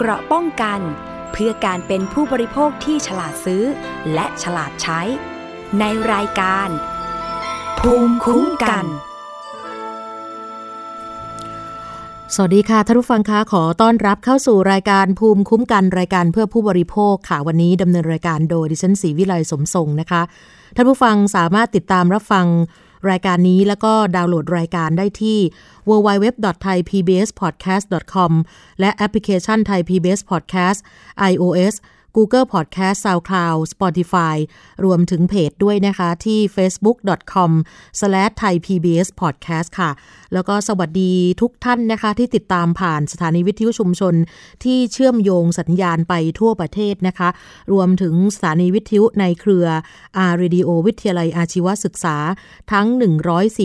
เกราะป้องกัน เพื่อการเป็นผู้บริโภคที่ฉลาดซื้อ และฉลาดใช้ ในรายการ ภูมิคุ้มกัน สวัสดีค่ะท่านผู้ฟังคะขอต้อนรับเข้าสู่รายการภูมิคุ้มกันรายการเพื่อผู้บริโภคค่ะวันนี้ดำเนินรายการโดยดิฉันศรีวิไลสมทรงนะคะท่านผู้ฟังสามารถติดตามรับฟัง รายการนี้แล้วก็ดาวน์โหลดรายการได้ที่ www.thaipbspodcast.com และแอปพลิเคชัน Thai PBS Podcast iOS Google Podcast SoundCloud Spotify รวมถึงเพจด้วยนะคะที่ facebook.com/thaipbspodcast ค่ะ แล้วก็สวัสดีทุกท่านนะคะ ที่ติดตามผ่านสถานีวิทยุชุมชน ที่เชื่อมโยงสัญญาณไปทั่วประเทศนะคะ รวมถึงสถานีวิทยุในเครือ R Radio วิทยาลัยอาชีวศึกษาทั้ง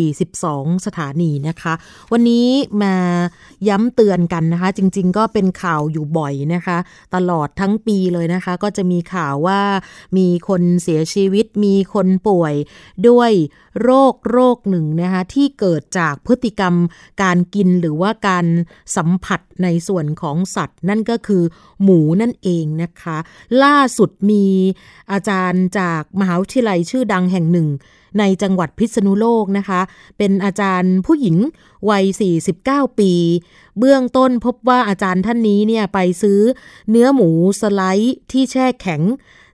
142 สถานีนะคะ วันนี้มาย้ำเตือนกันนะคะ จริง ๆ ก็เป็นข่าวอยู่บ่อยนะคะ ตลอดทั้งปีเลยนะคะก็จะมีข่าวว่ามีคนเสียชีวิตมีคนป่วยด้วยโรคโรคหนึ่งนะคะที่เกิดจากพฤติกรรมการกินหรือว่าการสัมผัสในส่วนของสัตว์ นั่นก็คือหมูนั่นเองนะคะ ล่าสุดมีอาจารย์จากมหาวิทยาลัยชื่อดังแห่งหนึ่ง ในจังหวัดพิษณุโลกนะคะ เป็นอาจารย์ผู้หญิงวัย 49 ปี เบื้องต้นพบว่าอาจารย์ท่านนี้เนี่ยไปซื้อเนื้อหมูสไลด์ที่แช่แข็ง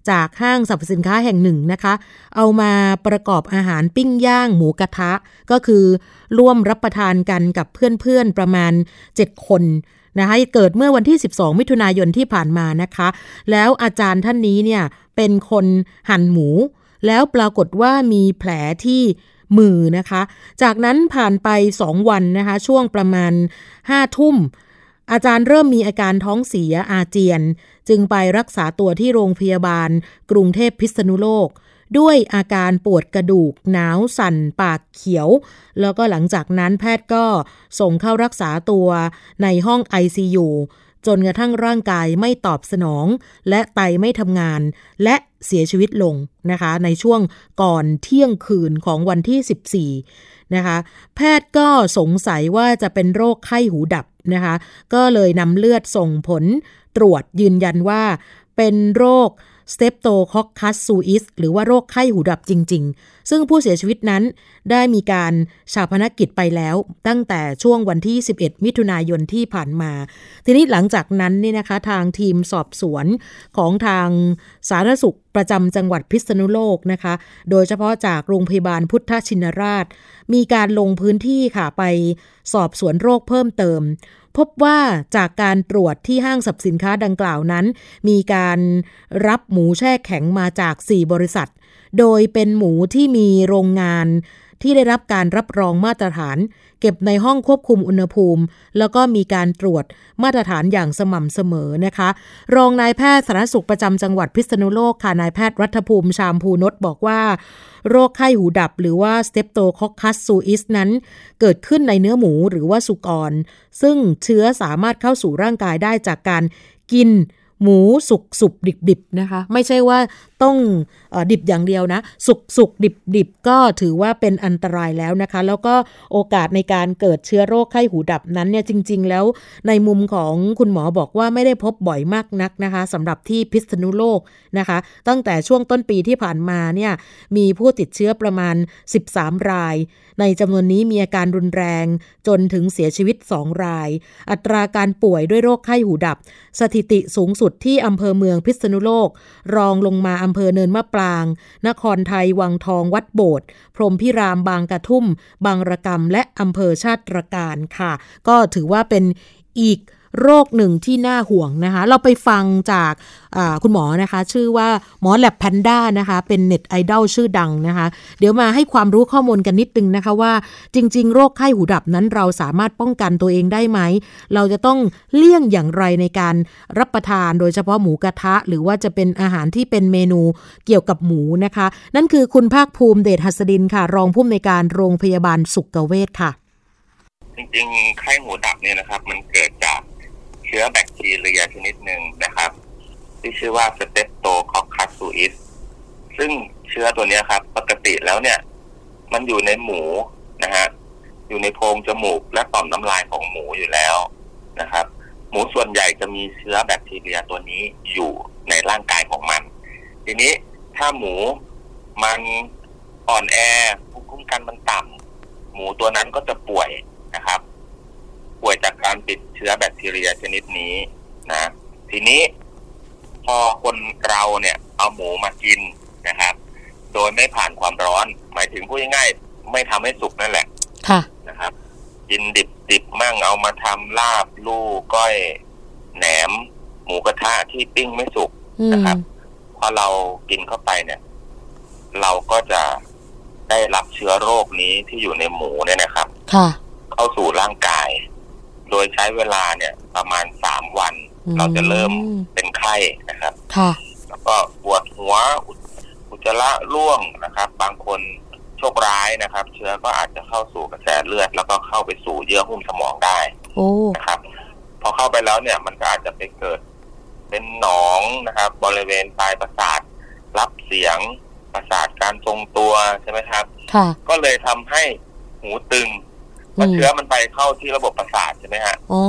จากห้างสรรพสินค้าแห่งหนึ่งนะคะ เอามาประกอบอาหารปิ้งย่างหมูกระทะ ก็คือร่วมรับประทานกันกับเพื่อนๆประมาณ 7 คนนะคะเกิดเมื่อวันที่ 12 มิถุนายนที่ผ่านมานะคะ แล้วอาจารย์ท่านนี้เนี่ยเป็นคนหั่นหมู แล้วปรากฏว่ามีแผลที่มือนะคะ จากนั้นผ่านไป 2 วันนะคะ ช่วงประมาณ5ทุ่ม อาจารย์เริ่มมีอาการท้องเสียอาเจียน จึงไปรักษาตัวที่โรงพยาบาล กรุงเทพพิษณุโลก ด้วยอาการปวดกระดูก หนาวสั่น ปากเขียว แล้วก็หลังจากนั้นแพทย์ก็ส่งเข้ารักษาตัวในห้อง ICU จนกระทั่งร่างกายไม่ตอบสนอง และไตไม่ทำงาน และเสียชีวิตลงนะคะ ในช่วงก่อนเที่ยงคืนของวันที่ 14 นะคะ แพทย์ก็สงสัยว่าจะเป็นโรคไข้หูดับนะคะ ก็เลยนำเลือดส่งผลตรวจยืนยันว่าเป็นโรค Streptococcus suis หรือว่าโรคไข้หูดับจริง ๆ ซึ่งผู้เสียชีวิตนั้นได้มีการชาพนกิจไปแล้ว ตั้งแต่ช่วงวันที่ 11 มิถุนายนที่ผ่านมา ทีนี้หลังจากนั้นนี่นะคะทางทีมสอบสวนของทางสาธารณสุขประจำจังหวัดพิษณุโลกนะคะ โดยเฉพาะจากโรงพยาบาลพุทธชินราช มีการลงพื้นที่ค่ะไปสอบสวนโรคเพิ่มเติม พบว่าจากการตรวจที่ห้างสรรพสินค้าดังกล่าวนั้น มีการรับหมูแช่แข็งมาจาก 4 บริษัท โดยเป็นหมูที่มีโรงงาน ที่ได้รับการรับรองมาตรฐาน เก็บในห้องควบคุมอุณหภูมิ แล้วก็มีการตรวจมาตรฐานอย่างสม่ำเสมอนะคะ รองนายแพทย์สาธารณสุขประจำจังหวัดพิษณุโลกค่ะนายแพทย์รัฐภูมิชามภูนศบอกว่า โรคไข้หูดับหรือว่า Streptococcus suis นั้น เกิดขึ้นในเนื้อหมูหรือว่าสุกร ซึ่งเชื้อสามารถเข้าสู่ร่างกายได้จากการกินหมูสุกสุกดิบดิบนะคะ ไม่ใช่ว่าต้องอดิบอย่างเดียวนะ สุกสุกดิบดิบก็ถือว่าเป็นอันตรายแล้วนะคะ แล้วก็โอกาสในการเกิดเชื้อโรคไข้หูดับนั้นเนี่ยจริง ๆ แล้วในมุมของคุณหมอบอกว่าไม่ได้พบบ่อยมากนักนะคะสำหรับที่พิษณุโลกนะคะ ตั้งแต่ช่วงต้นปีที่ผ่านมาเนี่ยมีผู้ติดเชื้อประมาณ 13 ราย ในจำนวนนี้มีอาการรุนแรงจนถึงเสียชีวิต 2 ราย อัตราการป่วยด้วยโรคไข้หูดับ สถิติสูงสุดที่อำเภอเมืองพิษณุโลก รองลงมาอำเภอเนินมะปราง นครไทย วังทอง วัดโบสถ์พรมพิรามบางกระทุ่ม บางระกมและอำเภอชาติตรการค่ะ ก็ถือว่าเป็นอีก โรคหนึ่งที่น่าห่วงนะคะ เราไปฟังจากคุณหมอนะคะ ชื่อว่าหมอแลบแพนด้านะคะ เป็นเน็ตไอดอลชื่อดังนะคะ เดี๋ยวมาให้ความรู้ข้อมูลกันนิดนึงนะคะว่าจริง ๆ โรคไข้หูดับนั้นเราสามารถป้องกันตัวเองได้ไหม เราจะต้องเลี่ยงอย่างไรในการรับประทาน โดยเฉพาะหมูกระทะ หรือว่าจะเป็นอาหารที่เป็นเมนูเกี่ยวกับหมูนะคะ นั่นคือคุณภาคภูมิเดชหัสดินค่ะ รองผู้อำนวยการโรงพยาบาลสุขเวชค่ะ จริงๆไข้หูดับเนี่ยนะครับ มันเกิดจาก เชื้อแบคทีเรียชนิดหนึ่งนะครับ ที่ชื่อว่า Streptococcus suis ซึ่งเชื้อตัวนี้ครับ ปกติแล้วเนี่ย มันอยู่ในหมูนะฮะอยู่ในโพรงจมูกและต่อมน้ำลายของหมูอยู่แล้วนะครับ หมูส่วนใหญ่จะมีเชื้อแบคทีเรียตัวนี้อยู่ในร่างกายของมัน ทีนี้ถ้าหมูมันอ่อนแอภูมิคุ้มกันมันต่ำหมูตัวนั้นก็จะป่วยนะครับ ป่วยจากการติดเชื้อแบคทีเรียชนิดนี้นะ ทีนี้พอคนเราเนี่ยเอาหมูมากินนะครับ โดยไม่ผ่านความร้อน หมายถึงพูดง่ายๆไม่ทำให้สุกนั่นแหละ ค่ะนะครับ กินดิบดิบมั่งเอามาทำลาบลูกก้อยแหนม หมูกระทะที่ปิ้งไม่สุกอืมนะครับพอเรากินเข้าไปเนี่ย เราก็จะได้รับเชื้อโรคนี้ที่อยู่ในหมูเนี่ยนะครับ ค่ะ เข้าสู่ร่างกาย โดยใช้เวลาเนี่ยประมาณสามวันอืมเราจะเริ่มเป็นไข้นะครับ ค่ะ แล้วก็ปวดหัวอุจอุจจาระร่วงนะครับ บางคนโชคร้ายนะครับ เชื้อก็อาจจะเข้าสู่กระแสเลือด แล้วก็เข้าไปสู่เยื่อหุ้มสมองได้โอ้นะครับพอเข้าไปแล้วเนี่ยมันก็อาจจะไปเกิด เป็นหนองนะครับ บริเวณปลายประสาท รับเสียงประสาทการทรงตัวใช่ไหมครับค่ะก็เลยทำให้หูตึง เพราะเชื้อมันไปเข้าที่ระบบประสาทใช่ไหมฮะอ๋อ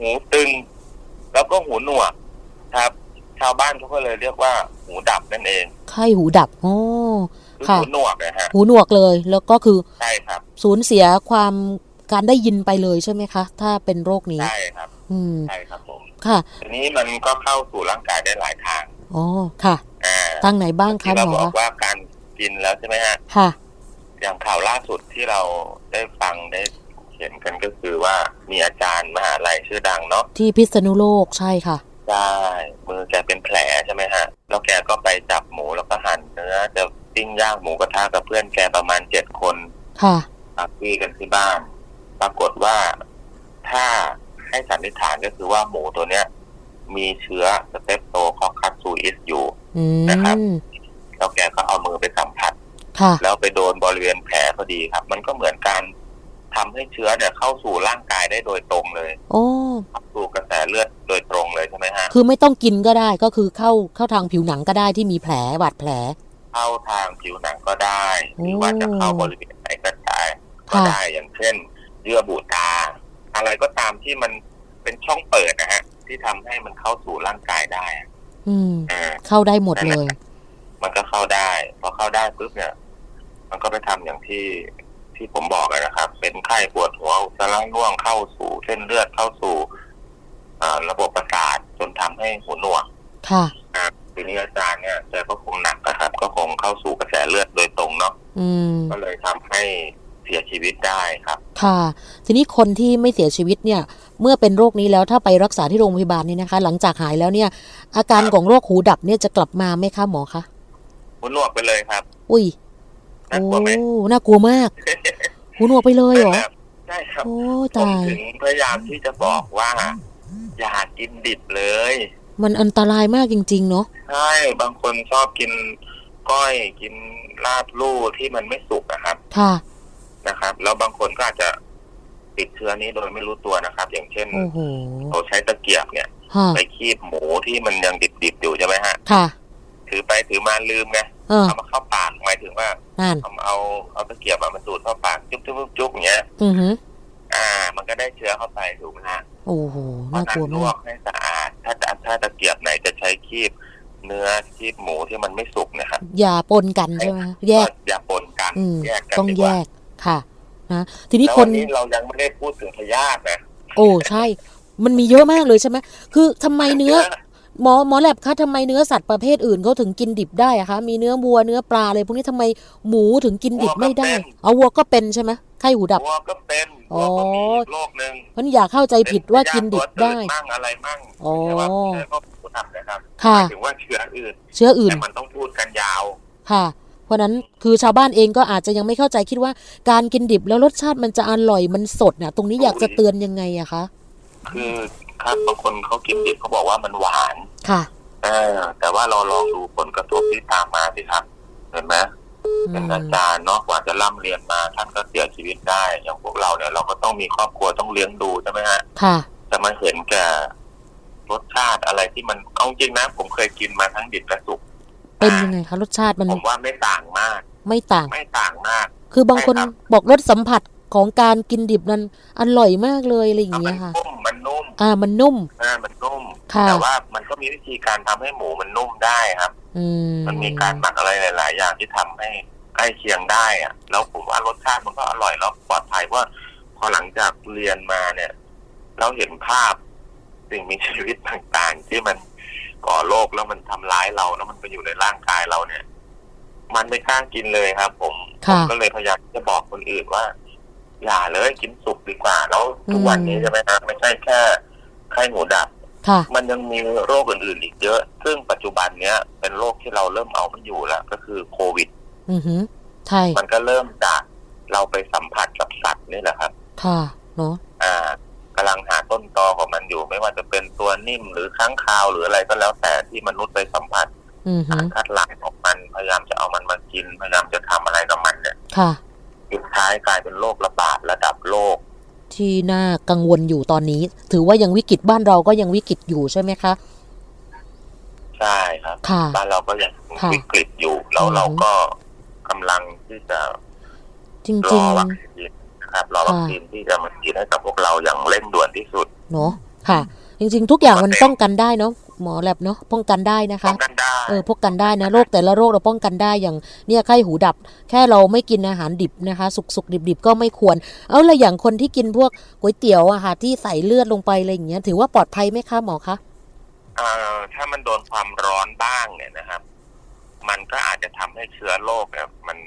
หูตึง แล้วก็หูหนวกครับ ชาวบ้านเขาก็เลยเรียกว่า หูดับนั่นเองไข้หูดับอ๋อคือค่ะหูหนวกนะฮะหูหนวกเลย แล้วก็คือใช่ครับ สูญเสียความการได้ยินไปเลยใช่ไหมคะ ถ้าเป็นโรคนี้ใช่ครับอืมใช่ครับผมค่ะทีนี้มันก็เข้าสู่ร่างกายได้หลายทางอ๋อค่ะอ่าทางไหนบ้างคะที่หเรามบออกว่าการกินแล้วใช่ไหมฮะค่ะ อย่างข่าวล่าสุดที่เราได้ฟังได้เห็นกันก็คือว่ามีอาจารย์มหาลัยชื่อดังเนาะที่พิษณุโลกใช่ค่ะใช่มือแกเป็นแผลใช่ไหมฮะ แล้วแกก็ไปจับหมูแล้วก็หั่นเนื้อจะปิ้งย่างหมูกระทะกับเพื่อนแกประมาณเจ็ดคนค่ะปาร์ตี้กันที่บ้าน ปรากฏว่าถ้าให้สันนิษฐานก็คือว่าหมูตัวเนี้ย มีเชื้อสเตปโตคอคัสซูอิสอยู่อืนะครับมแล้วแกก็เอามือไปสัมผัสค่ะ แล้วไปโดนบริเวณแผลพอดีครับ มันก็เหมือนการทำให้เชื้อเนี่ยเข้าสู่ร่างกายได้โดยตรงเลย โอ้เข้าสู่กระแสเลือดโดยตรงเลยใช่ไหมฮะ คือไม่ต้องกินก็ได้ก็คือเข้าเข้าทางผิวหนังก็ได้ที่มีแผลบาดแผล เข้าทางผิวหนังก็ได้หรือว่าจะเข้าบริเวณไหนก็ได้ก็ค่ะได้อย่างเช่นเยื่อบุตา อะไรก็ตามที่มันเป็นช่องเปิดนะฮะ ที่ทำให้มันเข้าสู่ร่างกายได้อะอืมอ่าเข้าได้หมดเลย มันก็เข้าได้ พอเข้าได้ปุ๊บเนี่ย มันก็ไปทำอย่างที่ที่ผมบอกอะนะครับ เป็นไข้ปวดหัวอุจจาระร่วงเข้าสู่เส้นเลือดเข้าสู่อ่าระบบประสาทจนทำให้หูหนวกค่ะอ่าทีนี้อาจารย์เนี่ยแกก็คงหนักนะครับ ก็คงเข้าสู่กระแสเลือดโดยตรงเนาะอืมก็เลยทำให้เสียชีวิตได้ครับ ค่ะ ทีนี้คนที่ไม่เสียชีวิตเนี่ย เมื่อเป็นโรคนี้แล้วถ้าไปรักษาที่โรงพยาบาลนี่นะคะ หลังจากหายแล้วเนี่ย อาการของโรคหูดับเนี่ยจะกลับมาไหมคะหมอคะหูหนวกไปเลยครับ อุ้ยน่า โอ้กลัวไหมน่ากลัวมากหูหนวกไปเลยเหรอแบบใช่ครับโอ้ผมตายถึงพยายามที่จะบอกว่า อย่ากินดิบเลย มันอันตรายมากจริง ๆ เนาะใช่บางคนชอบกินก้อยกินลาบลู่ที่มันไม่สุกนะครับ ค่ะนะครับ แล้วบางคนก็อาจจะติดเชื้อนี้โดยไม่รู้ตัวนะครับ อย่างเช่นโอ้โหเขาใช้ตะเกียบเนี่ยค่ะไปคีบหมูที่มันยังดิบๆอยู่ใช่ไหมฮะค่ะ ถือไปถือมาลืมไงเออ เอามาเข้าปากหมายถึงว่านั่นเอาเอาเอาตะเกียบอะมาดูดเข้าปากจุ๊บจุ๊บจุ๊บจุ๊บอย่างเงี้ย อือหืออ่า มันก็ได้เชื้อเข้าไปถูกไหมฮะโอ้โหเพน่าราะฉะกลัวนั้นลวมากกให้สะอาด ถ้าถ้าตะเกียบไหนจะใช้คีบ เนื้อคีบหมูที่มันไม่สุกเนะครับอย่าปนกันใช่ไหมแยกอย่าปนกันอืมแยกกันต้องดีแยว่า กค่ะนะทีนี้แล้วควันน นี้เรายังไม่ได้พูดถึงพยาธินะ โอ้ใช่ มันมีเยอะมากเลยใช่ไหมคือทำไมเนื้อ หมอหมอแลบคะทำไมเนื้อสัตว์ประเภทอื่นเขาถึงกินดิบได้อะคะ มีเนื้อวัวเนื้อปลาอะไรพวกนี้ทำไมหมูถึงกินดิบไม่ได้ เอาวัวก็เป็นใช่ไหมไข้หูดับวัวก็เป็นอ๋วัอวก็มีอีกโรคหนึ่งมันอย่าเข้าใจผิดว่ากินดิบได้เป็นพยาธิตัวตืมั่งอะไรมั่งอ๋อไม่ใช่ว่าไม่ใช่ก็ผู้ทำนะครับค่ะหมายถึงว่าเชื้ออื่น เชื้ออื่นแต่มันต้องพูดกันยาว ค่ะเพราะฉะนั้นคือชาวบ้านเองก็อาจจะยังไม่เข้าใจคิดว่า การกินดิบแล้วรสชาติมันจะอร่อยมันสดเนี่ยตรงนี้อยากจะเตือนยังไงอะคะคือ ครับบางคนเขากินดิบเขาบอกว่ามันหวานค่ะ เออ แต่ว่าเราลองดูผลกระทบที่ตามมาสิครับ เห็นไหมอืเป็นมอาจารย์เนาะกว่าจะร่ำเรียนมาท่านก็เสียชีวิตได้ อย่างพวกเราเนี่ยเราก็ต้องมีครอบครัวต้องเลี้ยงดูใช่ไหมฮะค่ะจะมาเห็นแก่รสชาติอะไรที่มันเอาจริงนะผมเคยกินมาทั้งดิบและสุกเป็นยังไงคะรสชาติมันผมว่าไม่ต่างมาก ไม่ต่างไม่ต่างมาก คือบางคนใช่ครับบอกรสสัมผัส ของการกินดิบนั้นอร่อยมากเลยอะไรอย่างเงี้ยค่ะ มันนุ่มมันนุ่มอ่า มันนุ่ม อ่า มันนุ่มค่ะแต่ว่ามันก็มีวิธีการทำให้หมูมันนุ่มได้ครับ อืมมันมีการหมักอะไรหลาย ๆ อย่างที่ทำให้ใกล้เคียงได้อะแล้วผมว่ารสชาติมันก็อร่อยแล้วปลอดภัยเพราะว่า พอหลังจากเรียนมาเนี่ย เราเห็นภาพสิ่งมีชีวิตต่าง ๆ ที่มันก่อโรคแล้วมันทำร้ายเราแล้วมันไปอยู่ในร่างกายเราเนี่ย มันไม่กล้ากินเลยครับ ผมผค่ะมก็เลยพยายามจะบอกคนอื่นว่า อย่าเลยกินสุกดีกว่า แล้วทุกวันนี้อืมใช่ไหมครับไม่ใช่แค่ไข้หมูดับค่ะมันยังมีโรคอื่นๆอีกเยอะ ซึ่งปัจจุบันเนี้ยเป็นโรคที่เราเริ่มเอาไม่อยู่แล้ว ก็คือโควิด อือหือใช่มันก็เริ่มจากเราไปสัมผัสกับสัตว์นี่แหละครับ ค่ะเนาะอ่ากำลังหาต้นตอของมันอยู่ ไม่ว่าจะเป็นตัวนิ่มหรือค้างคาวหรืออะไรก็แล้วแต่ที่มนุษย์ไปสัมผัสอือหืสาอรคัดหลั่งของมันพยายามจะเอามันมากินพยายามจะทำอะไรกับมันเนี่ยค่ะ สุดท้ายกลายเป็นโรคระบาดระดับโลก ที่น่ากังวลอยู่ตอนนี้ ถือว่ายังวิกฤตบ้านเราก็ยังวิกฤตอยู่ใช่ไหมคะใช่ครับค่ะบ้านเราก็ยังค่ะวิกฤตอยู่แล้วอือฮึเราก็กำลังที่จะจริงรจริองวัคซีนนะครับรอวัคซีนที่จะมาฉีดให้กับพวกเราอย่างเร่งด่วนที่สุดเนาะค่ะ จริง ๆ ทุกอย่างมันป้องกันได้เนาะ หมอแลบเนาะป้องกันได้นะป้คะองกันได้เออป้องกันได้นะโรคแต่ละโรคเราป้องกันได้อย่างเนี่ยไข้หูดับ แค่เราไม่กินอาหารดิบนะคะ สุกสุกดิบดิบๆก็ไม่ควร เอาละอย่างคนที่กินพวกก๋วยเตี๋ยวอะค่ะที่ใส่เลือดลงไปอะไรอย่างเงี้ยถือว่าปลอดภัยไหมคะหมอคะเอ่อถ้ามันโดนความร้อนบ้างเนี่ยนะครับ มันก็อาจจะทำให้เชื้อโรคเนี่ยมัน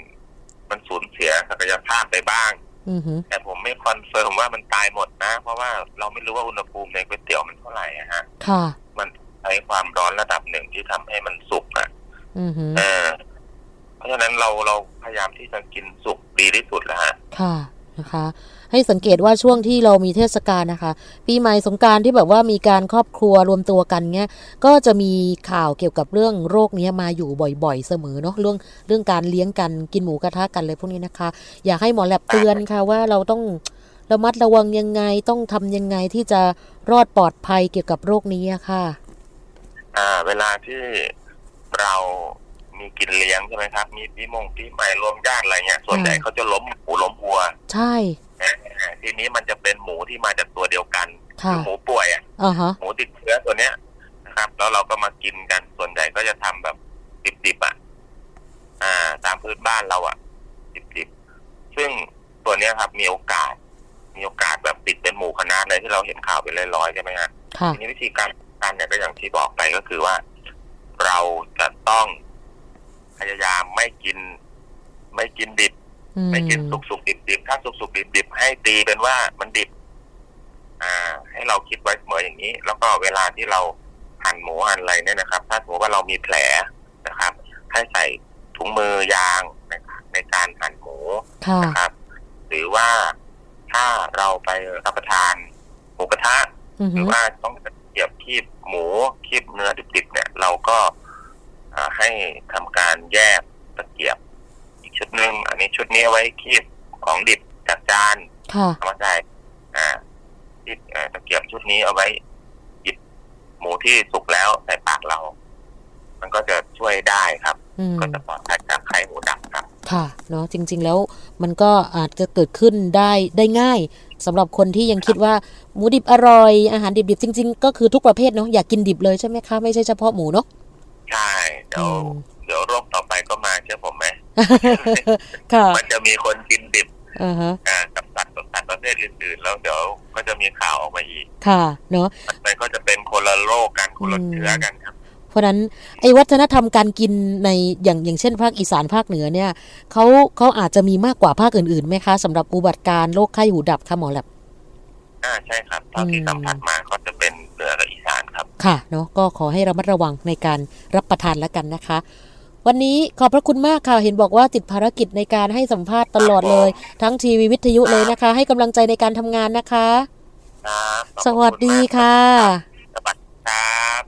มันสูญเสียศักยภาพไปบ้างอือหือแต่ผมไม่ confirm ว่ามันตายหมดนะ เพราะว่าเราไม่รู้ว่าอุณหภูมิในก๋วยเตี๋ยวมันเท่าไหร่อะฮะ ค่ะมัน ใช้ความร้อนระดับหนึ่งที่ทำให้มันสุกอะอือหือเออ เพราะฉะนั้นเราเราพยายามที่จะกินสุกดีที่สุดแล้วฮะค่ะนะคะ ให้สังเกตว่าช่วงที่เรามีเทศกาลนะคะ ปีใหม่สงกรารที่แบบว่ามีการครอบครัวรวมตัวกันเงี้ยก็จะมีข่าวเกี่ยวกับเรื่องโรคเนี้ยมาอยู่บ่อยๆเสมอเนาะเรื่องเรื่องการเลี้ยงกันกินหมูกระทะกันเลยพวกนี้นะคะ อยากให้หมอแลบเตือนค่ะว่าเราต้องระมัดระวังยังไงต้องทำยังไงที่จะรอดปลอดภัยเกี่ยวกับโรคนี้อะค่ะ อ่า เวลาที่เรามีกินเลี้ยงใช่ไหมครับ มีปีมงปีใหม่รวมญาติอะไรเงี้ย ส่วนใหญ่อืมเขาจะล้มหมูล้มวัว ใช่นะทีนี้มันจะเป็นหมูที่มาจากตัวเดียวกันค่ะหมูป่วยอะอ่าฮะหมูติดเชื้อตัวเนี้ยนะครับ แล้วเราก็มากินกัน ส่วนใหญ่ก็จะทำแบบดิบๆอะ อ่า ตามพื้นบ้านเราอะดิบๆซึ่งตัวเนี้ยครับ มีโอกาส มีโอกาสแบบติดเป็นหมู่คณะเลยที่เราเห็นข่าวเป็นร้อยๆใช่ไหมฮะค่ะทีนี้วิธีการ การเนี่ยก็อย่างที่บอกไปก็คือว่า เราจะต้องพยายามไม่กิน ไม่กินดิบอืมไม่กินสุกสุกดิบดิบถ้าสุกสุกดิบดิบให้ตีเป็นว่ามันดิบ อ่า ให้เราคิดไว้เสมออย่างนี้ แล้วก็เวลาที่เราหั่นหมูหั่นอะไรเนี่ยนะครับ ถ้าสมมติว่าเรามีแผลนะครับ ให้ใส่ถุงมือยางนะครับในการหั่นหมูค่ะนะครับ หรือว่าถ้าเราไปรับประทานหมูกระทะอือหหืรืออว่าต้องเกียบคีบหมูคีบเนื้อดิบๆเนี่ย เราก็อ่าให้ทำการแยกตะเกียบ อีกชุดหนึ่งอันนี้ชุดนี้เอาไว้คีบของดิบจากจานค่ะเอามาใส่อ่าที่เอ่อตะเกียบชุดนี้เอาไว้หยิบหมูที่สุกแล้วใส่ปากเรา มันก็จะช่วยได้ครับอืมก็จะปลอดภัยจากไข้หมูดับครับ ค่ะเนาะจริง ๆ แล้วมันก็อาจจะเกิดขึ้นได้ได้ง่ายสำหรับคนที่ยังคิดว่า หมูดิบอร่อย อาหารดิบๆจริง ๆ ก็คือทุกประเภทเนาะอยากกินดิบเลยใช่ไหมคะไม่ใช่เฉพาะหมูเนาะใช่เดี๋ยวอืมเดี๋ยวโรคต่อไปก็มาเชื่อผมไหมค่ะมันจะมีคนกินดิบอ่าฮะอ่ากับสัตว์สัตว์ประเภทอื่นๆแล้วเดี๋ยวก็จะมีข่าวออกมาอีก ค่ะเนาะมันก็จะเป็นคนละโรคกันคนละอืมเชื้อกันครับเพราะฉะนั้นไอ้วัฒนธรรมการกินในอย่างอย่างเช่นภาคอีสานภาคเหนือเนี่ยเขาเขาอาจจะมีมากกว่าภาคอื่นๆไหมคะสำหรับอุบัติการณ์โรคไข้หูดับค่ะหมอแลบ อ่าใช่ครับเท่าที่อืมสัมผัสมาก็จะเป็นเหนือกับอีสานครับ ค่ะเนาะก็ขอให้ระมัดระวังในการรับประทานแล้วกันนะคะ วันนี้ขอบพระคุณมากค่ะ เห็นบอกว่าติดภารกิจในการให้สัมภาษณ์ตลอดเลย ทั้งทีวีวิทยุเลยนะคะ ให้กำลังใจในการทำงานนะคะครับขอบสวัสดีค่ะสวัสดีครับ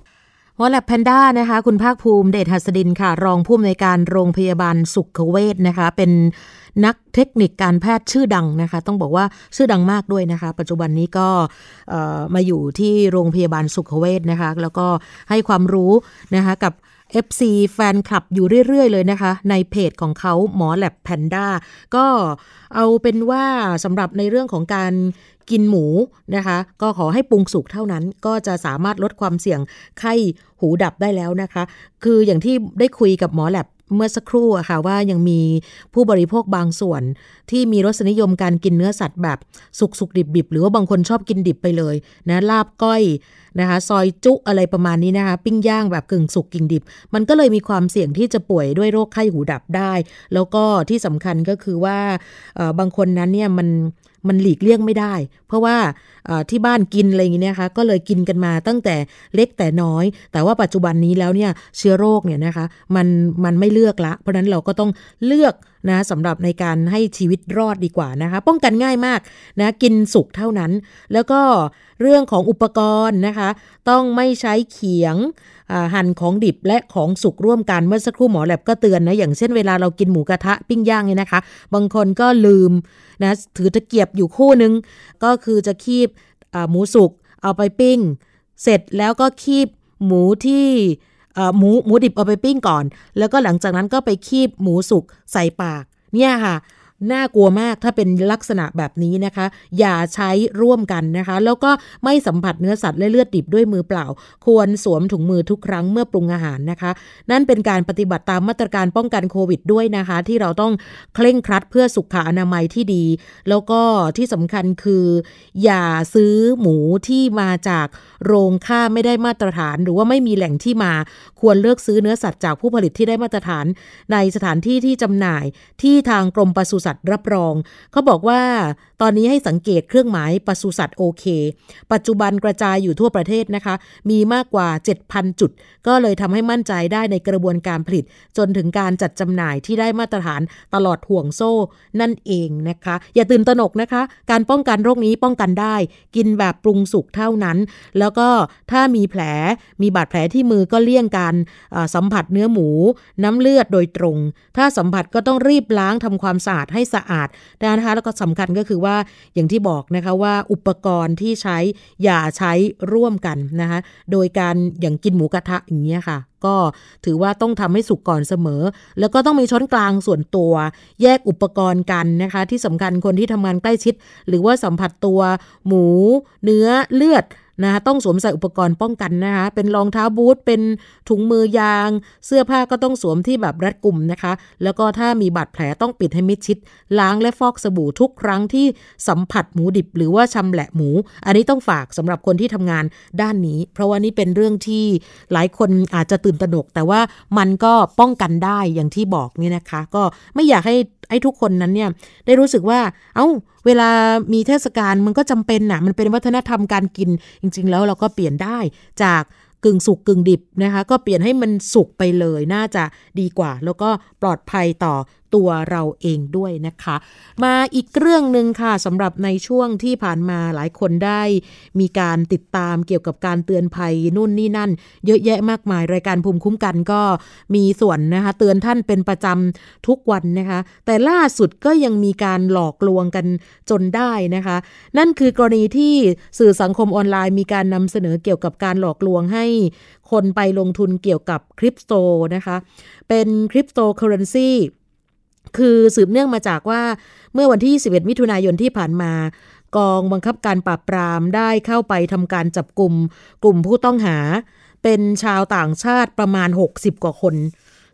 หมอแลบแพนด้านะคะ คุณภาคภูมิเดชหัสดินค่ะ รองผู้อำนวยการโรงพยาบาลสุขเวชนะคะ เป็น นักเทคนิคการแพทย์ชื่อดังนะคะ ต้องบอกว่าชื่อดังมากด้วยนะคะ ปัจจุบันนี้ก็มาอยู่ที่โรงพยาบาลสุขเวชนะคะ แล้วก็ให้ความรู้นะคะกับ FC แฟนคลับอยู่เรื่อย ๆ เลยนะคะ ในเพจของเขาหมอแลบแพนด้าก็เอาเป็นว่าสำหรับในเรื่องของการกินหมูนะคะ ก็ขอให้ปรุงสุกเท่านั้น ก็จะสามารถลดความเสี่ยงไข้หูดับได้แล้วนะคะ คืออย่างที่ได้คุยกับหมอแลบ เมื่อสักครู่อะค่ะว่ายังมีผู้บริโภคบางส่วน ที่มีรสนิยมการกินเนื้อสัตว์แบบสุกสุกดิบดิบหรือว่าบางคนชอบกินดิบไปเลยนะลาบก้อยนะคะ ซอยจุอะไรประมาณนี้นะคะปิ้งย่างแบบกึ่งสุกกึ่งดิบ มันก็เลยมีความเสี่ยงที่จะป่วยด้วยโรคไข้หูดับได้ แล้วก็ที่สำคัญก็คือว่าบางคนนั้นเนี่ยมันมันหลีกเลี่ยงไม่ได้ เพราะว่า ที่บ้านกินอะไรอย่างเงี้ยคะก็เลยกินกันมาตั้งแต่เล็กแต่น้อย แต่ว่าปัจจุบันนี้แล้วเนี่ยเชื้อโรคเนี่ยนะคะมันมันไม่เลือกละ เพราะนั้นเราก็ต้องเลือกนะสำหรับในการให้ชีวิตรอดดีกว่านะคะ ป้องกันง่ายมากนะกินสุกเท่านั้น แล้วก็เรื่องของอุปกรณ์นะคะ ต้องไม่ใช้เขียงหั่นของดิบและของสุกร่วมกันเมื่อสักครู่หมอแลบก็เตือนนะอย่างเช่นเวลาเรากินหมูกระทะปิ้งย่างเนี่ยนะคะ บางคนก็ลืมนะถือตะเกียบอยู่คู่นึง ก็คือจะคีบ หมูสุกเอาไปปิ้ง เสร็จแล้วก็คีบหมูที่หมูหมูดิบเอาไปปิ้งก่อน แล้วก็หลังจากนั้นก็ไปคีบหมูสุกใส่ปาก เนี่ยค่ะ น่ากลัวมากถ้าเป็นลักษณะแบบนี้นะคะ อย่าใช้ร่วมกันนะคะ แล้วก็ไม่สัมผัสเนื้อสัตว์และเลือดดิบด้วยมือเปล่า ควรสวมถุงมือทุกครั้งเมื่อปรุงอาหารนะคะ นั่นเป็นการปฏิบัติตามมาตรการป้องกันโควิดด้วยนะคะ ที่เราต้องเคร่งครัดเพื่อสุขอนามัยที่ดี แล้วก็ที่สำคัญคือ อย่าซื้อหมูที่มาจากโรงฆ่าไม่ได้มาตรฐาน หรือว่าไม่มีแหล่งที่มา ควรเลือกซื้อเนื้อสัตว์จากผู้ผลิตที่ได้มาตรฐาน ในสถานที่ที่จำหน่ายที่ทางกรมปศุสัตว์รับรอง เขาบอกว่าตอนนี้ให้สังเกตเครื่องหมายปศุสัตว์โอเค ปัจจุบันกระจายอยู่ทั่วประเทศนะคะ มีมากกว่า 7,000 จุด ก็เลยทำให้มั่นใจได้ในกระบวนการผลิต จนถึงการจัดจำหน่ายที่ได้มาตรฐานตลอดห่วงโซ่นั่นเองนะคะ อย่าตื่นตระหนกนะคะ การป้องกันโรคนี้ป้องกันได้ กินแบบปรุงสุกเท่านั้น แล้วก็ถ้ามีแผลมีบาดแผลที่มือก็เลี่ยงการสัมผัสเนื้อหมู น้ำเลือดโดยตรง ถ้าสัมผัสก็ต้องรีบล้างทำความสะอาดให้สะอาดนะคะแล้วก็สำคัญก็คือว่าอย่างที่บอกนะคะว่าอุปกรณ์ที่ใช้อย่าใช้ร่วมกันนะคะโดยการอย่างกินหมูกระทะอย่างเงี้ยค่ะ ก็ถือว่าต้องทำให้สุกก่อนเสมอ แล้วก็ต้องมีช้อนกลางส่วนตัว แยกอุปกรณ์กันนะคะ ที่สำคัญคนที่ทำงานใกล้ชิด หรือว่าสัมผัสตัวหมู เนื้อเลือด นะคะต้องสวมใส่อุปกรณ์ป้องกันนะคะเป็นรองเท้าบูทเป็นถุงมือยาง เสื้อผ้าก็ต้องสวมที่แบบรัดกลุ่มนะคะ แล้วก็ถ้ามีบาดแผลต้องปิดให้มิดชิด ล้างและฟอกสบู่ทุกครั้งที่สัมผัสหมูดิบ หรือว่าชำแหละหมู อันนี้ต้องฝากสำหรับคนที่ทำงานด้านนี้ เพราะว่านี่เป็นเรื่องที่หลายคนอาจจะตื่นตระหนก แต่ว่ามันก็ป้องกันได้อย่างที่บอกนี่นะคะ ก็ไม่อยากให้ให้ทุกคนนั้นเนี่ยได้รู้สึกว่า เอา้าเวลามีเทศกาลมันก็จำเป็นนะมันเป็นวัฒนธรรมการกิน จริง ๆ แล้วเราก็เปลี่ยนได้จากกึ่งสุกกึ่งดิบนะคะ ก็เปลี่ยนให้มันสุกไปเลยน่าจะดีกว่า แล้วก็ปลอดภัยต่อ ตัวเราเองด้วยนะคะ มาอีกเรื่องหนึ่งค่ะสำหรับในช่วงที่ผ่านมาหลายคนได้มีการติดตามเกี่ยวกับการเตือนภัยนู่นนี่นั่น เยอะแยะมากมายรายการภูมิคุ้มกันก็มีส่วนนะคะเตือนท่านเป็นประจำทุกวันนะคะ แต่ล่าสุดก็ยังมีการหลอกลวงกันจนได้นะคะ นั่นคือกรณีที่สื่อสังคมออนไลน์มีการนำเสนอเกี่ยวกับการหลอกลวงให้คนไปลงทุนเกี่ยวกับคริปโตนะคะ เป็นคริปโตเคอเรนซี คือสืบเนื่องมาจากว่าเมื่อวันที่ 21 มิถุนายนที่ผ่านมา กองบังคับการปราบปรามได้เข้าไปทำการจับกลุ่ม กลุ่มผู้ต้องหา เป็นชาวต่างชาติประมาณ 60 กว่าคน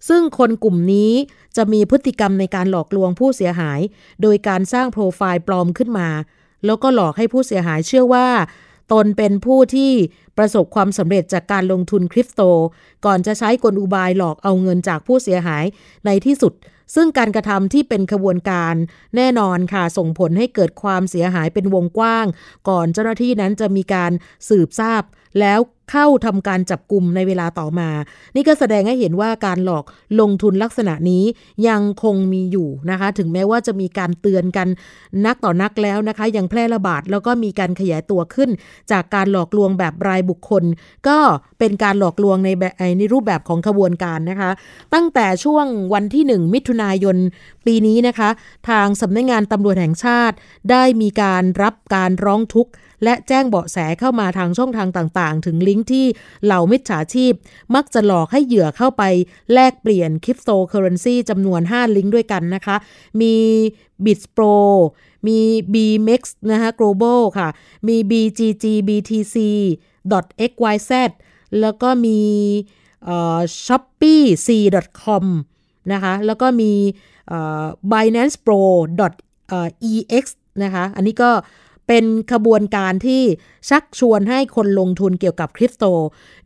ซึ่งคนกลุ่มนี้จะมีพฤติกรรมในการหลอกลวงผู้เสียหาย โดยการสร้างโปรไฟล์ปลอมขึ้นมา แล้วก็หลอกให้ผู้เสียหายเชื่อว่าตนเป็นผู้ที่ประสบความสำเร็จจากการลงทุนคริปโต ก่อนจะใช้กลอุบายหลอกเอาเงินจากผู้เสียหายในที่สุด ซึ่งการกระทำที่เป็นขบวนการแน่นอนค่ะส่งผลให้เกิดความเสียหายเป็นวงกว้าง ก่อนเจ้าหน้าที่นั้นจะมีการสืบทราบแล้วเข้าทำการจับกลุ่มในเวลาต่อมา นี่ก็แสดงให้เห็นว่าการหลอกลงทุนลักษณะนี้ยังคงมีอยู่นะคะ ถึงแม้ว่าจะมีการเตือนกันนักต่อนักแล้วนะคะ ยังแพร่ระบาดแล้วก็มีการขยายตัวขึ้น จากการหลอกลวงแบบรายบุคคล ก็เป็นการหลอกลวงในแบบในรูปแบบของขบวนการนะคะ ตั้งแต่ช่วงวันที่ 1 มิถุนายนปีนี้นะคะ ทางสำนักงงานตำรวจแห่งชาติ ได้มีการรับการร้องทุกข์ และแจ้งเบาะแสเข้ามาทางช่องทางต่างๆ ถึงลิงก์ที่เหล่ามิจฉาชีพ มักจะหลอกให้เหยื่อเข้าไปแลกเปลี่ยนคริปโตเคอเรนซีจำนวน 5 ลิงก์ด้วยกันนะคะ มี b i t p r o มี BMEX นะคะ Global ค่ะ มี BGG BTC .xyz แล้วก็มีเอ่อ shopee c.com นะคะแล้วก็มี binance pro ex นะคะ อันนี้ก็ เป็นขบวนการที่ชักชวนให้คนลงทุนเกี่ยวกับคริปโต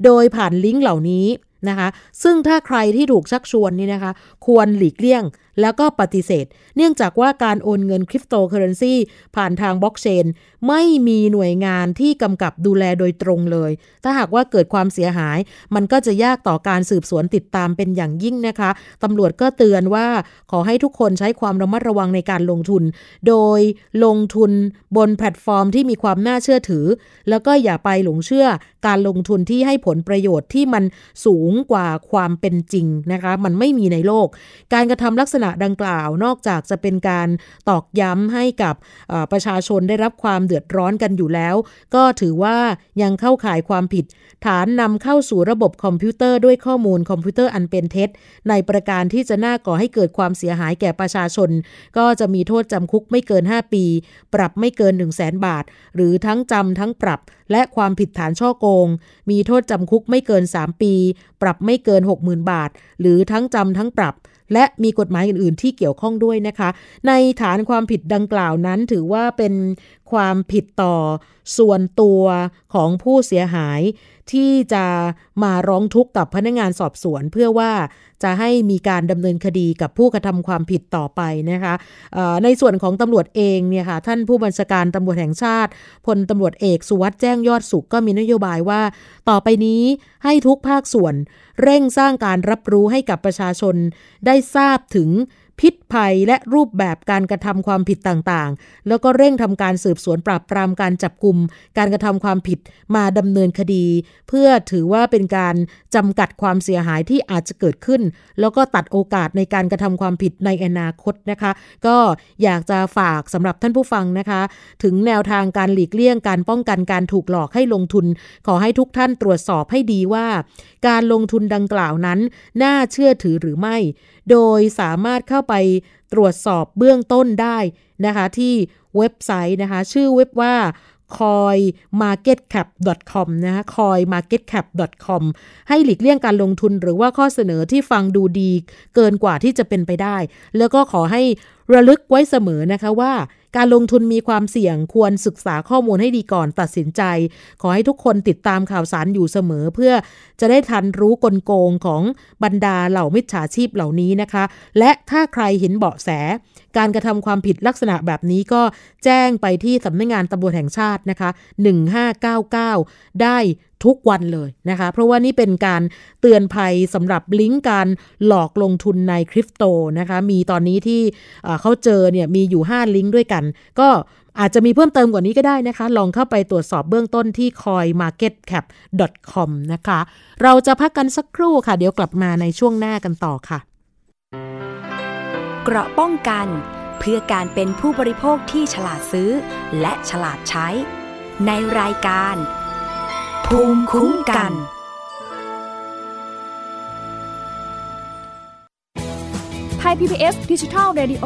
โดยผ่านลิงก์เหล่านี้นะคะ ซึ่งถ้าใครที่ถูกชักชวนนี่นะคะ ควรหลีกเลี่ยงแล้วก็ปฏิเสธ เนื่องจากว่าการโอนเงินคริปโตเคอร์เรนซีผ่านทางบล็อกเชนไม่มีหน่วยงานที่กำกับดูแลโดยตรงเลย ถ้าหากว่าเกิดความเสียหาย มันก็จะยากต่อการสืบสวนติดตามเป็นอย่างยิ่งนะคะตำรวจก็เตือนว่าขอให้ทุกคนใช้ความระมัดระวังในการลงทุน โดยลงทุนบนแพลตฟอร์มที่มีความน่าเชื่อถือ แล้วก็อย่าไปหลงเชื่อการลงทุนที่ให้ผลประโยชน์ที่มันสูงกว่าความเป็นจริงนะคะ มันไม่มีในโลก การกระทำลักษณะดังกล่าวนอกจากจะเป็นการตอกย้ำให้กับประชาชนได้รับความเดือดร้อนกันอยู่แล้ว ก็ถือว่ายังเข้าข่ายความผิด ฐานนำเข้าสู่ระบบคอมพิวเตอร์ด้วยข้อมูลคอมพิวเตอร์อันเป็นเท็จ ในประการที่จะน่าก่อให้เกิดความเสียหายแก่ประชาชน ก็จะมีโทษจำคุกไม่เกิน 5 ปี ปรับไม่เกิน 100,000 บาท หรือทั้งจำทั้งปรับ และความผิดฐานฉ้อโกง มีโทษจำคุกไม่เกิน 3 ปี ปรับไม่เกิน 60,000 บาท หรือทั้งจำทั้งปรับ และมีกฎหมายอื่น ๆ ที่เกี่ยวข้องด้วยนะคะ ในฐานความผิดดังกล่าวนั้นถือว่าเป็น ความผิดต่อส่วนตัวของผู้เสียหายที่จะมาร้องทุกข์กับพนักงานสอบสวน เพื่อว่าจะให้มีการดำเนินคดีกับผู้กระทำความผิดต่อไปนะคะในส่วนของตำรวจเองเนี่ยค่ะท่านผู้บัญชาการตำรวจแห่งชาติพลตำรวจเอกสุวัสด์แจ้งยอดสุขก็มีนโยบายว่า ต่อไปนี้ให้ทุกภาคส่วน เร่งสร้างการรับรู้ให้กับประชาชนได้ทราบถึง พิษภัยและรูปแบบการกระทำความผิดต่างๆ แล้วก็เร่งทำการสืบสวนปราบปรามการจับกลุ่มการกระทำความผิดมาดำเนินคดี เพื่อถือว่าเป็นการจำกัดความเสียหายที่อาจจะเกิดขึ้น แล้วก็ตัดโอกาสในการกระทำความผิดในอนาคตนะคะ ก็อยากจะฝากสำหรับท่านผู้ฟังนะคะ ถึงแนวทางการหลีกเลี่ยงการป้องกันการถูกหลอกให้ลงทุน ขอให้ทุกท่านตรวจสอบให้ดีว่า การลงทุนดังกล่าวนั้น น่าเชื่อถือหรือไม่โดยสามารถเข้าไปตรวจสอบเบื้องต้นได้นะคะที่เว็บไซต์นะคะ ชื่อเว็บว่า coinmarketcap.com นะคะ coinmarketcap.com ให้หลีกเลี่ยงการลงทุนหรือว่าข้อเสนอที่ฟังดูดีเกินกว่าที่จะเป็นไปได้ แล้วก็ขอให้ระลึกไว้เสมอนะคะว่า การลงทุนมีความเสี่ยงควรศึกษาข้อมูลให้ดีก่อนตัดสินใจ ขอให้ทุกคนติดตามข่าวสารอยู่เสมอ เพื่อจะได้ทันรู้กลโกงของบรรดาเหล่ามิจฉาชีพเหล่านี้นะคะ และถ้าใครเห็นเบาะแส การกระทำความผิดลักษณะแบบนี้ก็แจ้งไปที่สำนักงงานตำรวจแห่งชาตินะคะ 1599 ได้ทุกวันเลยนะคะ เพราะว่านี่เป็นการเตือนภัยสำหรับลิงก์การหลอกลงทุนในคริปโตนะคะ มีตอนนี้ที่เขาเจอเนี่ยมีอยู่ 5 ลิงก์ด้วยกันก็อาจจะมีเพิ่มเติมกว่านี้ก็ได้นะคะ ลองเข้าไปตรวจสอบเบื้องต้นที่ coinmarketcap.com นะคะ เราจะพักกันสักครู่ค่ะ เดี๋ยวกลับมาในช่วงหน้ากันต่อค่ะ เกราะป้องกันเพื่อการเป็นผู้บริโภคที่ฉลาดซื้อ และฉลาดใช้ ในรายการ ภูมิคุ้มกัน ไทย PBS ดิจิทัล Radio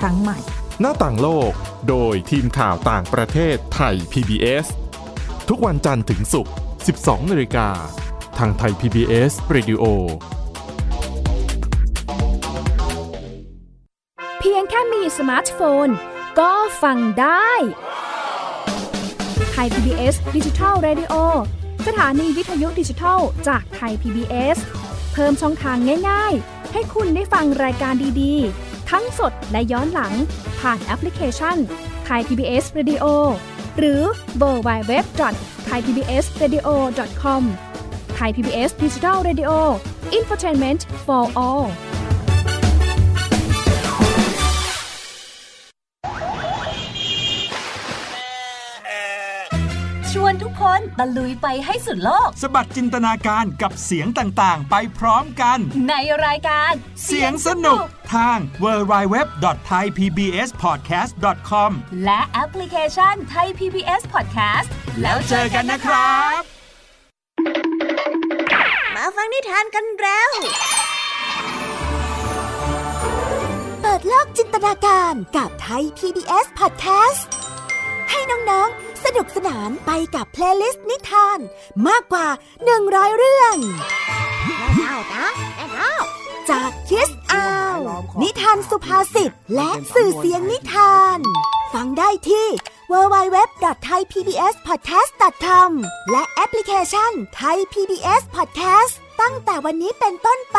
ครั้งใหม่ หน้าต่างโลก โดยทีมข่าวต่างประเทศไทย PBS ทุกวันจันทร์ถึงศุกร์ 12 นาฬิกา ทาง Thai PBS Radio เพียงแค่มีสมาร์ทโฟน ก็ฟังได้ Thai PBS Digital Radio สถานีวิทยุดิจิทัลจากไทย PBS เพิ่มช่องทางง่าย ๆ ให้คุณได้ฟังรายการดีๆ ทั้งสดและย้อนหลังผ่านแอปพลิเคชันThai PBS Radio หรือ World Wide Web thaipbsradio.com Thai PBS Digital Radio infotainment for all ตะลุยไปให้สุดโลก สะบัดจินตนาการกับเสียงต่างๆ ไปพร้อมกัน ในรายการ เสียงสนุกทาง w w w t h a i p b s p o d c a s t com และแอปพลิเคชันไทย PBS Podcast แล้วเจอกันนะครับ มาฟังนิทานกันแล้ว เปิดโลกจินตนาการกับไทย PBS Podcast ให้น้อง ๆ สนุกสนานไปกับ playlist นิทาน มากกว่า 100 เรื่องแม่เท่านะแม่เท่าจากคิสอาวนิทานสุภาษิตและสื่อเสียงนิทาน ฟังได้ที่ www.thaipbspodcast.com และแอปพลิเคชัน Thai PBS Podcast ตั้งแต่วันนี้เป็นต้นไป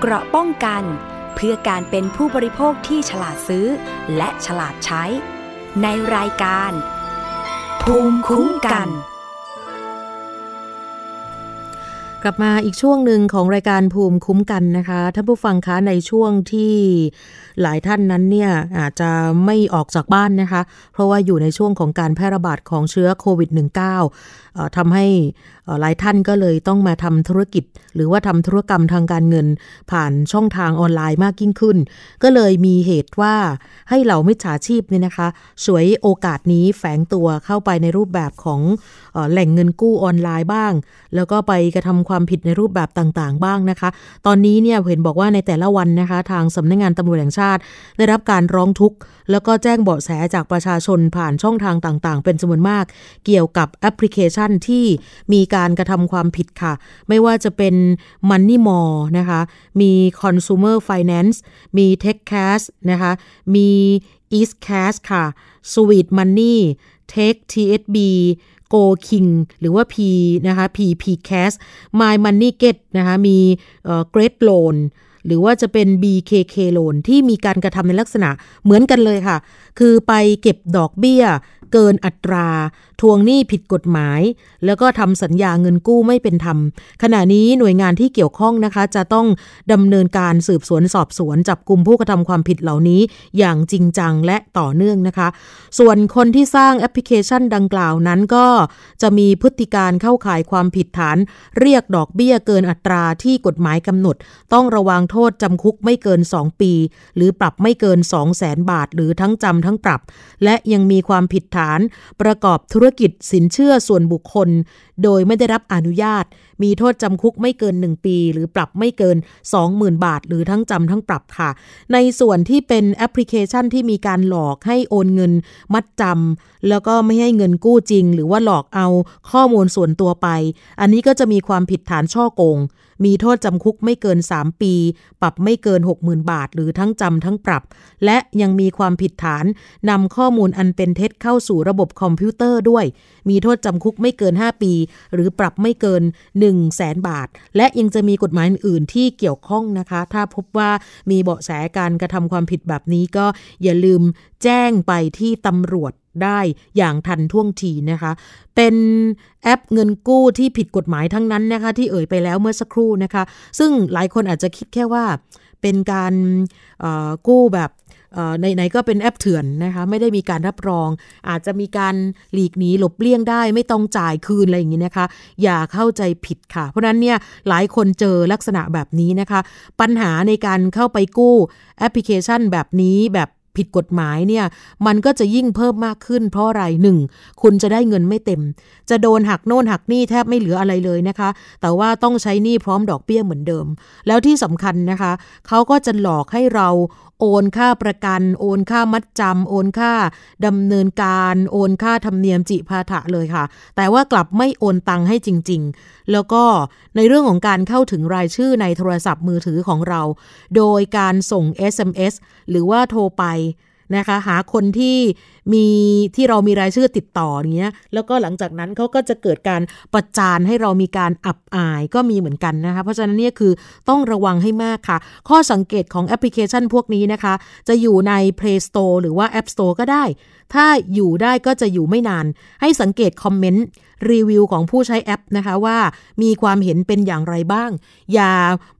เกราะป้องกัน เพื่อการเป็นผู้บริโภคที่ฉลาดซื้อ และฉลาดใช้ ในรายการ ภูมิคุ้มกัน กลับมาอีกช่วงหนึ่งของรายการภูมิคุ้มกันนะคะท่านผู้ฟังคะในช่วงที่หลายท่านนั้นเนี่ยอาจจะไม่ออกจากบ้านนะคะ เพราะว่าอยู่ในช่วงของการแพร่ระบาดของเชื้อโควิด -19 ทำให้หลายท่านก็เลยต้องมาทำธุรกิจ หรือว่าทำธุรกรรมทางการเงิน ผ่านช่องทางออนไลน์มากยิ่งขึ้น ก็เลยมีเหตุว่าให้เหล่ามิจฉาชีพเนี่ยนะคะสวยโอกาสนี้แฝงตัวเข้าไปในรูปแบบของแหล่งเงินกู้ออนไลน์บ้าง แล้วก็ไปกระทำความผิดในรูปแบบต่างๆ บ้างนะคะ ตอนนี้เนี่ยเห็นบอกว่าในแต่ละวันนะคะทางสำนักงงานตำรวจแห่งชาติ ได้รับการร้องทุกข์แล้วก็แจ้งเบาะแสจากประชาชนผ่านช่องทางต่างๆ เป็นจำนวนมาก เกี่ยวกับแอปพลิเคชันที่มีการกระทำความผิดค่ะ ไม่ว่าจะเป็น Money m o r e นะคะ มี Consumer Finance มี Tech Cash นะคะ มี East Cash ค่ะ Sweet Money Tech TSB Go King หรือว่า P นะคะ PP Cash My Money Get นะคะ มีเออ Great Loan หรือว่าจะเป็น BKK Loan ที่มีการกระทำในลักษณะเหมือนกันเลยค่ะ คือไปเก็บดอกเบี้ยเกินอัตราทวงหนี้ผิดกฎหมาย แล้วก็ทำสัญญาเงินกู้ไม่เป็นธรรม ขณะนี้หน่วยงานที่เกี่ยวข้องนะคะ จะต้องดำเนินการสืบสวนสอบสวนจับกลุ่มผู้กระทำความผิดเหล่านี้ อย่างจริงจังและต่อเนื่องนะคะ ส่วนคนที่สร้างแอปพลิเคชันดังกล่าวนั้นก็จะมีพฤติการเข้าข่ายความผิดฐาน เรียกดอกเบี้ยเกินอัตราที่กฎหมายกำหนด ต้องระวังโทษจำคุกไม่เกิน 2 ปี หรือปรับไม่เกิน 2 0 0แสนบาท หรือทั้งจำทั้งปรับ และยังมีความผิดฐานประกอบธุรกิจสินเชื่อส่วนบุคคล โดยไม่ได้รับอนุญาต มีโทษจำคุกไม่เกิน 1 ปี หรือปรับไม่เกิน 20,000 บาท หรือทั้งจำทั้งปรับค่ะ ในส่วนที่เป็นแอปพลิเคชันที่มีการหลอกให้โอนเงินมัดจำแล้วก็ไม่ให้เงินกู้จริง หรือว่าหลอกเอาข้อมูลส่วนตัวไป อันนี้ก็จะมีความผิดฐานช่อโกง มีโทษจำคุกไม่เกิน 3 ปี ปรับไม่เกิน 60,000 บาท หรือทั้งจำทั้งปรับ และยังมีความผิดฐานนำข้อมูลอันเป็นเท็จเข้าสู่ระบบคอมพิวเตอร์ด้วย มีโทษจำคุกไม่เกิน 5 ปี หรือปรับไม่เกิน 1 0 0 0 0แสนบาท และยังจะมีกฎหมายอื่นที่เกี่ยวข้องนะคะ ถ้าพบว่ามีเบาะแสการกระทำความผิดแบบนี้ก็อย่าลืมแจ้งไปที่ตำรวจได้อย่างทันท่วงทีนะคะ เป็นแอปเงินกู้ที่ผิดกฎหมายทั้งนั้นนะคะ ที่เอ่ยไปแล้วเมื่อสักครู่นะคะ ซึ่งหลายคนอาจจะคิดแค่ว่าเป็นการกู้แบบไหนๆก็เป็นแอปเถื่อนนะคะ ไม่ได้มีการรับรอง อาจจะมีการหลีกหนีหลบเลี่ยงได้ ไม่ต้องจ่ายคืนอะไรอย่างนี้นะคะ อย่าเข้าใจผิดค่ะ เพราะนั้นเนี่ยหลายคนเจอลักษณะแบบนี้นะคะ ปัญหาในการเข้าไปกู้แอปพลิเคชันแบบนี้แบบ ผิดกฎหมายเนี่ยมันก็จะยิ่งเพิ่มมากขึ้น เพราะอะไรหนึ่งคุณจะได้เงินไม่เต็ม จะโดนหักโน่นหักนี่แทบไม่เหลืออะไรเลยนะคะ แต่ว่าต้องใช้หนี้พร้อมดอกเบี้ยเหมือนเดิม แล้วที่สำคัญนะคะเขาก็จะหลอกให้เรา โอนค่าประกัน โอนค่ามัดจำโอนค่าดำเนินการ โอนค่าธรรมเนียมจิพาถะเลยค่ะ แต่ว่ากลับไม่โอนตังให้จริง ๆ แล้วก็ในเรื่องของการเข้าถึงรายชื่อในโทรศัพท์มือถือของเรา โดยการส่ง SMS หรือว่าโทรไปนะคะหาคนที่ มีที่เรามีรายชื่อติดต่อเนี้ย แล้วก็หลังจากนั้นเขาก็จะเกิดการประจานให้เรามีการอับอายก็มีเหมือนกันนะคะ เพราะฉะนั้นเนี่ยคือต้องระวังให้มากค่ะ ข้อสังเกตของแอปพลิเคชันพวกนี้นะคะ จะอยู่ใน Play Store หรือว่า App Store ก็ได้ ถ้าอยู่ได้ก็จะอยู่ไม่นาน ให้สังเกตคอมเมนต์รีวิวของผู้ใช้แอปนะคะว่ามีความเห็นเป็นอย่างไรบ้าง อย่า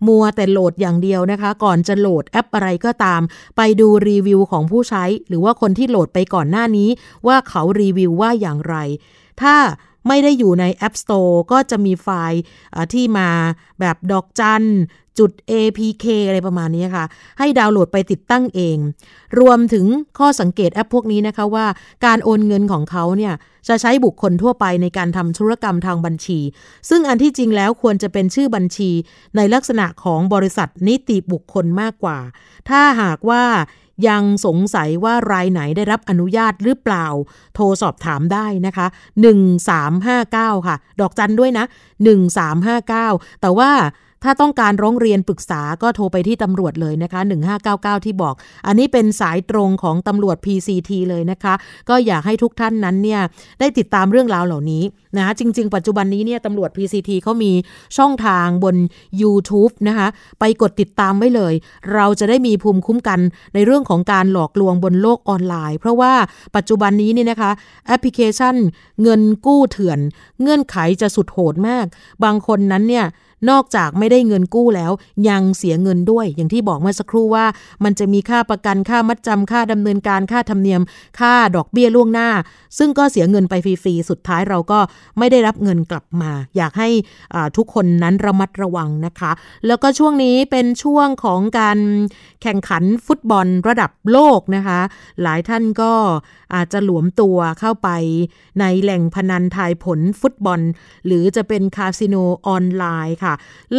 มัวแต่โหลดอย่างเดียวนะคะ ก่อนจะโหลดแอปอะไรก็ตาม ไปดูรีวิวของผู้ใช้ หรือว่าคนที่โหลดไปก่อนหน้านี้ว่าเขารีวิวว่าอย่างไร ถ้าไม่ได้อยู่ใน App Store ก็จะมีไฟล์ที่มาแบบดอกจันจุด APK อะไรประมาณนี้ค่ะ ให้ดาวน์โหลดไปติดตั้งเอง รวมถึงข้อสังเกตแอปพวกนี้นะคะว่าการโอนเงินของเขาเนี่ยจะใช้บุคคลทั่วไปในการทำธุรกรรมทางบัญชี ซึ่งอันที่จริงแล้วควรจะเป็นชื่อบัญชีในลักษณะของบริษัทนิติบุคคลมากกว่า ถ้าหากว่า ยังสงสัยว่ารายไหนได้รับอนุญาตหรือเปล่า โทรสอบถามได้นะคะ 1359 ค่ะ ดอกจันด้วยนะ 1359 แต่ว่า ถ้าต้องการร้องเรียนปรึกษาก็โทรไปที่ตำรวจเลยนะคะ 1599 ที่บอก อันนี้เป็นสายตรงของตำรวจ PCT เลยนะคะ ก็อยากให้ทุกท่านนั้นเนี่ยได้ติดตามเรื่องราวเหล่านี้นะจริง ๆ ปัจจุบันนี้เนี่ยตำรวจ PCT เขามีช่องทางบน YouTube นะคะไปกดติดตามไว้เลย เราจะได้มีภูมิคุ้มกันในเรื่องของการหลอกลวงบนโลกออนไลน์ เพราะว่าปัจจุบันนี้นี่นะคะแอปพลิเคชัน เงินกู้เถื่อน เงื่อนไขจะสุดโหดมาก บางคนนั้นเนี่ย นอกจากไม่ได้เงินกู้แล้ว ยังเสียเงินด้วย อย่างที่บอกเมื่อสักครู่ว่า มันจะมีค่าประกันค่ามัดจำค่าดำเนินการค่าธรรมเนียม ค่าดอกเบี้ยล่วงหน้า ซึ่งก็เสียเงินไปฟรีๆสุดท้ายเราก็ไม่ได้รับเงินกลับมา อยากให้ทุกคนนั้นระมัดระวังนะคะ แล้วก็ช่วงนี้เป็นช่วงของการแข่งขันฟุตบอลระดับโลกนะคะ หลายท่านก็อาจจะหลวมตัวเข้าไปในแหล่งพนันทายผลฟุตบอล หรือจะเป็นคาสิโนออนไลน์ค่ะ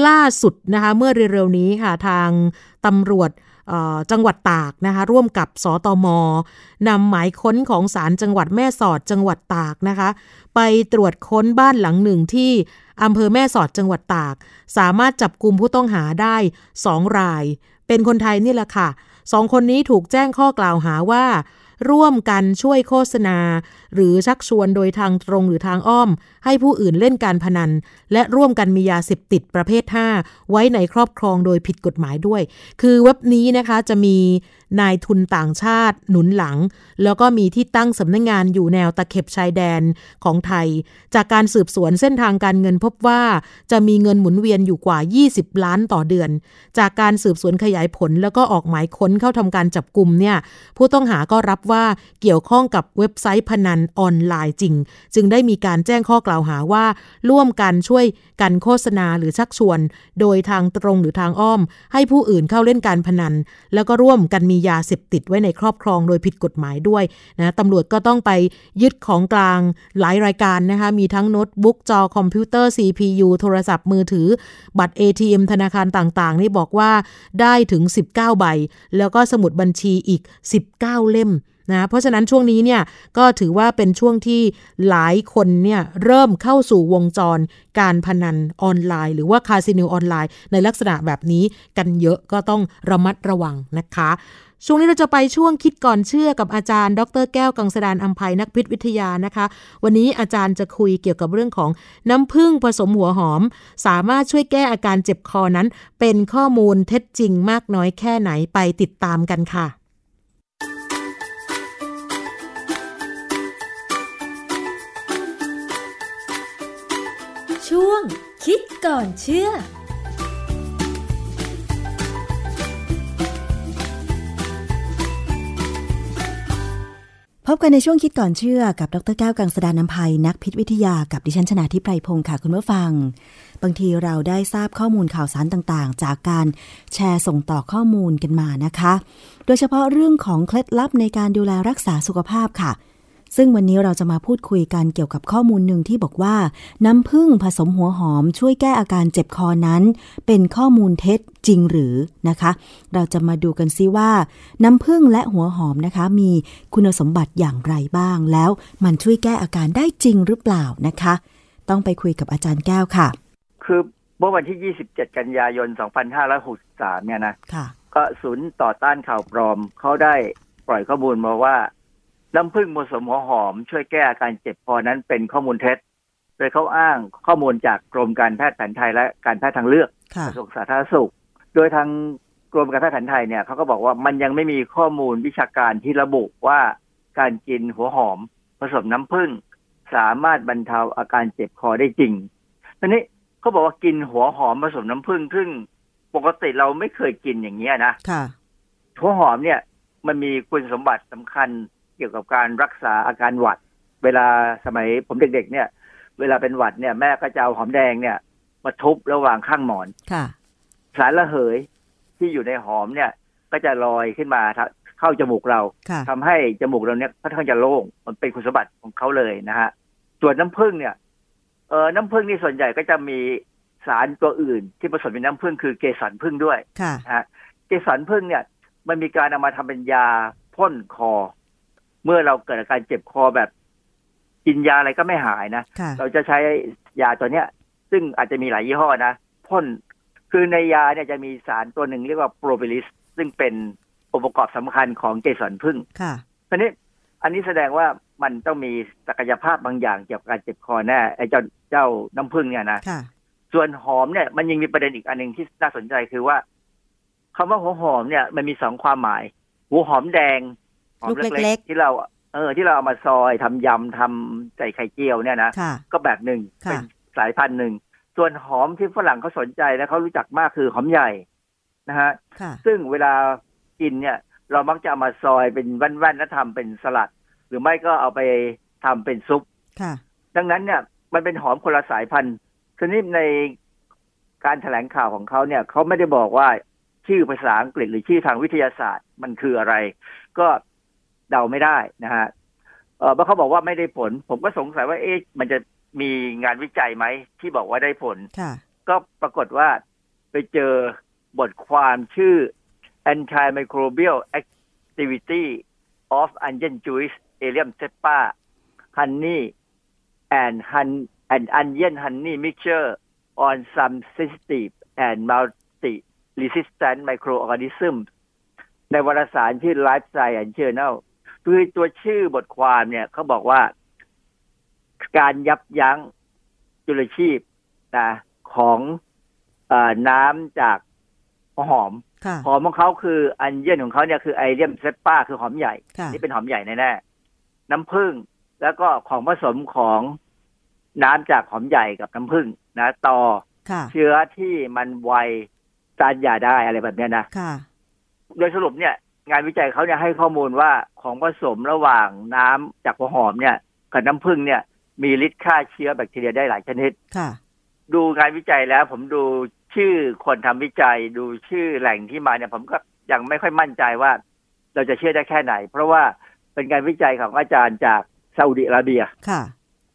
ล่าสุดนะคะเมื่อเร็วๆนี้ค่ะทางตำรวจจังหวัดตากนะคะร่วมกับสตมนำหมายค้นของศาลจังหวัดแม่สอดจังหวัดตากนะคะ ไปตรวจค้นบ้านหลังหนึ่งที่อำเภอแม่สอดจังหวัดตาก สามารถจับกลุ่มผู้ต้องหาได้สองราย เป็นคนไทยนี่แหละค่ะสองคนนี้ถูกแจ้งข้อกล่าวหาว่า ร่วมกันช่วยโฆษณา หรือชักชวนโดยทางตรงหรือทางอ้อม ให้ผู้อื่นเล่นการพนัน และร่วมกันมียาเสพติดประเภท 5 ไว้ในครอบครองโดยผิดกฎหมายด้วย คือเว็บนี้นะคะจะมี นายทุนต่างชาติหนุนหลัง แล้วก็มีที่ตั้งสำนักงงานอยู่แนวตะเข็บชายแดนของไทย จากการสืบสวนเส้นทางการเงินพบว่าจะมีเงินหมุนเวียนอยู่กว่า 20 ล้านต่อเดือน จากการสืบสวนขยายผลแล้วก็ออกหมายค้นเข้าทำการจับกลุ่มเนี่ยผู้ต้องหาก็รับว่าเกี่ยวข้องกับเว็บไซต์พนันออนไลน์จริง จึงได้มีการแจ้งข้อกล่าวหาว่า ร่วมกันช่วยกันโฆษณาหรือชักชวน โดยทางตรงหรือทางอ้อม ให้ผู้อื่นเข้าเล่นการพนัน แล้วก็ร่วมกันมียาเสพติดไว้ในครอบครองโดยผิดกฎหมายด้วยนะตำรวจก็ต้องไปยึดของกลางหลายรายการนะคะ มีทั้งโน้ตบุ๊กจอคอมพิวเตอร์ CPU โทรศัพท์มือถือ บัตร ATM ธนาคารต่างๆ นี่บอกว่าได้ถึง 19 ใบ แล้วก็สมุดบัญชีอีก 19 เล่มนะเพราะฉะนั้นช่วงนี้เนี่ยก็ถือว่าเป็นช่วงที่หลายคนเนี่ยเริ่มเข้าสู่วงจรการพนันออนไลน์ หรือว่าคาสิโนออนไลน์ ในลักษณะแบบนี้กันเยอะก็ต้องระมัดระวังนะคะ ช่วงนี้เราจะไปช่วงคิดก่อนเชื่อกับอาจารย์ ดรแก้วกังสดานอัมภัยนักพิษวิทยานะคะ วันนี้อาจารย์จะคุยเกี่ยวกับเรื่องของน้ำผึ้งผสมหัวหอม สามารถช่วยแก้อาการเจ็บคอนั้น เป็นข้อมูลเท็จจริงมากน้อยแค่ไหนไปติดตามกันค่ะ ช่วงคิดก่อนเชื่อ พบกันในช่วงคิดก่อนเชื่อกับดรแก้วกังสดานนภัยนักพิษวิทยากับดิฉันชนาทิพไพรพงศ์ค่ะคุณผู้ฟัง บางทีเราได้ทราบข้อมูลข่าวสารต่างๆ จากการแชร์ส่งต่อข้อมูลกันมานะคะ โดยเฉพาะเรื่องของเคล็ดลับในการดูแลรักษาสุขภาพค่ะ ซึ่งวันนี้เราจะมาพูดคุยกันเกี่ยวกับข้อมูลหนึ่งที่บอกว่า น้ำผึ้งผสมหัวหอมช่วยแก้อาการเจ็บคอนั้น เป็นข้อมูลเท็จจริงหรือนะคะ เราจะมาดูกันซิว่า น้ำผึ้งและหัวหอมนะคะ มีคุณสมบัติอย่างไรบ้าง แล้วมันช่วยแก้อาการได้จริงหรือเปล่านะคะ ต้องไปคุยกับอาจารย์แก้วค่ะ คือเมื่อวันที่ 27 กันยายน 2563 เนี่ยนะค่ะก็ศูนย์ต่อต้านข่าวปลอมเขาได้ปล่อยข้อมูลมาว่า น้ำผึ้งผสมหัวหอม ช่วยแก้อาการเจ็บคอนั้นเป็นข้อมูลเท็จ โดยเขาอ้างข้อมูลจากกรมการแพทย์แผนไทยและการแพทย์ทางเลือกค่ะกระทรวงสาธารณสุข โดยทางกรมการแพทย์แผนไทยเนี่ยเขาก็บอกว่ามันยังไม่มีข้อมูลวิชาการที่ระบุว่าการกินหัวหอม ผสมน้ำผึ้งสามารถบรรเทาอาการเจ็บคอได้จริงทีนี้เขาบอกว่ากินหัวหอมผสมน้ำผึ้งซึ่งปกติเราไม่เคยกินอย่างเงี้ยนะค่ะหัวหอมเนี่ย มันมีคุณสมบัติสำคัญ เกี่ยวกับการรักษาอาการหวัด เวลาสมัยผมเด็กๆเนี่ย เวลาเป็นหวัดเนี่ยแม่ก็จะเอาหอมแดงเนี่ย มาทุบระหว่างข้างหมอนค่ะสารระเหยที่อยู่ในหอมเนี่ย ก็จะลอยขึ้นมาเข้าจมูกเราค่ะทำให้จมูกเราเนี่ยค่อนข้างจะโล่งมันเป็นคุณสมบัติของเขาเลยนะฮะส่วนน้ำผึ้งเนี่ยเออน้ำผึ้งนี่ส่วนใหญ่ก็จะมีสารตัวอื่น ที่ผสมในน้ำผึ้งคือเกสรผึ้งด้วยค่ะนะฮะเกสรผึ้งเนี่ย มันมีการเอามาทำเป็นยาพ่นคอ เมื่อเราเกิดอาการเจ็บคอแบบกินยาอะไรก็ไม่หายนะค่ะเราจะใช้ยาตัวเนี้ย ซึ่งอาจจะมีหลายยี่ห้อนะพ่นคือในยาเนี่ยจะมีสารตัวหนึ่งเรียกว่าโปรบิลิสซึ่งเป็นองค์ประกอบสำคัญของเกสรผึ้งค่ะทีนี้อันนี้แสดงว่ามันต้องมีศักยภาพบางอย่างเกี่ยวกับการเจ็บคอแน่ไอ้เจ้าเจ้าน้ำผึ้งเนี่ยนะค่ะส่วนหอมเนี่ยมันยังมีประเด็นอีกอันหนึ่งที่น่าสนใจคือว่าคำว่าหัวหอมเนี่ย มันมีสองความหมาย หัวหอมแดงหอม ลูกเล็เล็กกๆที่เราเออที่เราเอามาซอยทำยำทำใส่ไข่เจียวเนี่ยนะค่ะก็แบบหนึ่งค่ะเป็นสายพันธุ์หนึ่งส่วนหอมที่ฝรั่งเขาสนใจและเขารู้จักมากคือหอมใหญ่นะฮะค่ะซึ่งเวลากินเนี่ย เรามักจะเอามาซอยเป็นแว่นๆแล้วทำเป็นสลัด หรือไม่ก็เอาไปทำเป็นซุปค่ะ ดังนั้นเนี่ย มันเป็นหอมคนละสายพันธุ์ทีนี้ในการแถลงข่าวของเขาเนี่ยเขาไม่ได้บอกว่าชื่อภาษาอังกฤษหรือชื่อทางวิทยาศาสตร์มันคืออะไร ก็ เดาไม่ได้นะฮะเออเพราะเขาบอกว่าไม่ได้ผล ผมก็สงสัยว่าเอ๊ะมันจะมีงานวิจัยไหมที่บอกว่าได้ผลค่ะก็ปรากฏว่าไปเจอบทความชื่อ antimicrobial activity of onion juice allium cepa honey and hun and onion honey mixture on some sensitive and multi resistant microorganisms ในวารสารชื่อ Life Science Journal คือตัวชื่อบทความเนี่ยเขาบอกว่า การยับยั้งจุลชีพนะของเออน้ำจากหัวหอมค่ะหอมของเขาคืออันเยี่ยนของเขาเนี่ยคือไอเลียมเซปป้าคือหอมใหญ่ค่ะนี่เป็นหอมใหญ่แน่ๆน้ำผึ้งแล้วก็ของผสมของน้ำจากหอมใหญ่กับน้ำผึ้งนะต่อค่ะเชื้อที่มันไวต้านยาได้อะไรแบบเนี้ยนะค่ะโดยสรุปเนี่ย งานวิจัยเขาเนี่ยให้ข้อมูลว่าของผสมระหว่างน้ำจากหัวหอมเนี่ยกับน้ำผึ้งเนี่ย มีฤทธิ์ฆ่าเชื้อแบคทีเรียได้หลายชนิดค่ะ ดูงานวิจัยแล้ว ผมดูชื่อคนทำวิจัย ดูชื่อแหล่งที่มาเนี่ย ผมก็ยังไม่ค่อยมั่นใจว่า เราจะเชื่อได้แค่ไหน เพราะว่าเป็นการวิจัยของอาจารย์จากซาอุดิอาระเบียค่ะ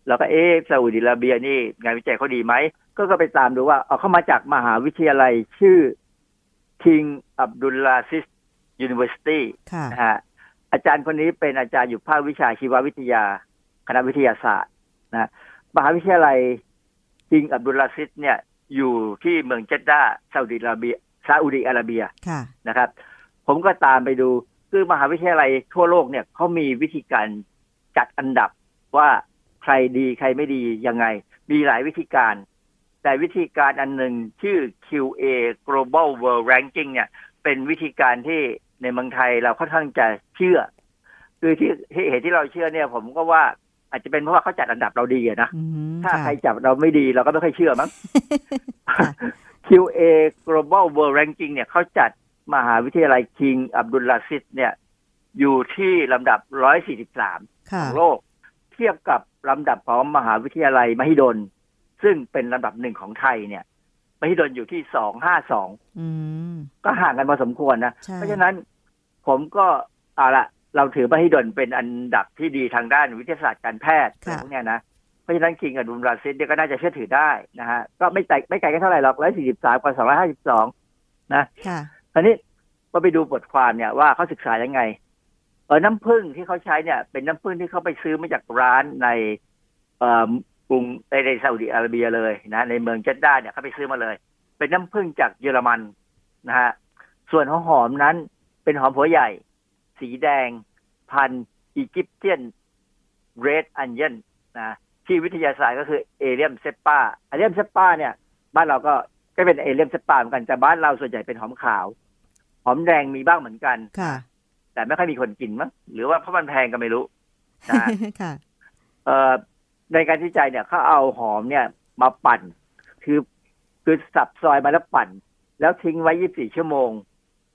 เราก็เอ๊ะซาอุดิอาระเบียนี่ งานวิจัยเขาดีไหมก็ก็ไปตามดูว่าเอาเข้ามาจากมหาวิทยาลัยชื่อ King Abdulaziz University ค่ะนะฮะอาจารย์คนนี้เป็นอาจารย์อยู่ภาควิชาชีววิทยา คณะวิทยาศาสตร์นะมหาวิทยาลัย King Abdulaziz เนี่ยอยู่ที่เมืองเจดดาซาอุดิอาระเบียซาอุดิอาระเบียค่ะนะครับ ผมก็ตามไปดูคือมหาวิทยาลัยทั่วโลกเนี่ยเขามีวิธีการจัดอันดับว่าใครดีใครไม่ดียังไง มีหลายวิธีการ แต่วิธีการอันหนึ่งชื่อ QA Global World Ranking เนี่ย เป็นวิธีการที่ ในเมืองไทยเราค่อนข้างจะเชื่อ คือที่ที่เหตุที่เราเชื่อเนี่ย ผมก็ว่าอาจจะเป็นเพราะว่าเขาจัดอันดับเราดีอะนะ ถ้าใครจับเราไม่ดีเราก็ไม่ค่อยเชื่อมั้ง QA Global World Ranking เนี่ยเขาจัดมหาวิทยาลัย King Abdulaziz เนี่ยอยู่ที่ลำดับ 143ค่ะของโลก เทียบกับลำดับของมหาวิทยาลัยมหิดล ซึ่งเป็นลำดับหนึ่งของไทยเนี่ยมหิดลอยู่ที่ 252อืมก็ห่างกันพอสมควรนะใช่เพราะฉะนั้น ผมก็เอาละเราถือมหิดลเป็นอันดับที่ดีทางด้านวิทยาศาสตร์การแพทย์อะไรพวกเนี้ยนะเพราะฉะนั้นคิงกับดุลราซิสเนี่ยก็น่าจะเชื่อถือได้นะฮะก็ไม่ไกลไม่ไกลกันเท่าไหร่หรอกร้อยสี่สิบสามกับสองร้อยห้าสิบสองนะค่ะคราวนี้ก็ไปดูบทความเนี่ยว่าเขาศึกษายังไงเออน้ำผึ้งที่เขาใช้เนี่ย เป็นน้ำผึ้งที่เขาไปซื้อมาจากร้านในเอ่อกรุงในในซาอุดิอาระเบียเลยนะในเมืองเจดดาเนี่ยเขาไปซื้อมาเลย เป็นน้ำผึ้งจากเยอรมันนะฮะส่วนของหอมนั้น เป็นหอมหัวใหญ่ สีแดง พันอียิปเตียนเรดอันเยนนะที่วิทยาศาสตร์ก็คือเอเลียมเซปปาเอเลียมเซปปาเนี่ยบ้านเราก็ก็เป็นเอเลียมเซปปาเหมือนกันแต่บ้านเราส่วนใหญ่เป็นหอมขาว หอมแดงมีบ้างเหมือนกันค่ะ แต่ไม่ค่อยมีคนกินมั้งหรือว่าเพราะมันแพงก็ไม่รู้นะค่ะเอ่อในการวิจัยเนี่ยเขาเอาหอมเนี่ยมาปั่น คือคือสับซอยมาแล้วปั่น แล้วทิ้งไว้ 24 ชั่วโมง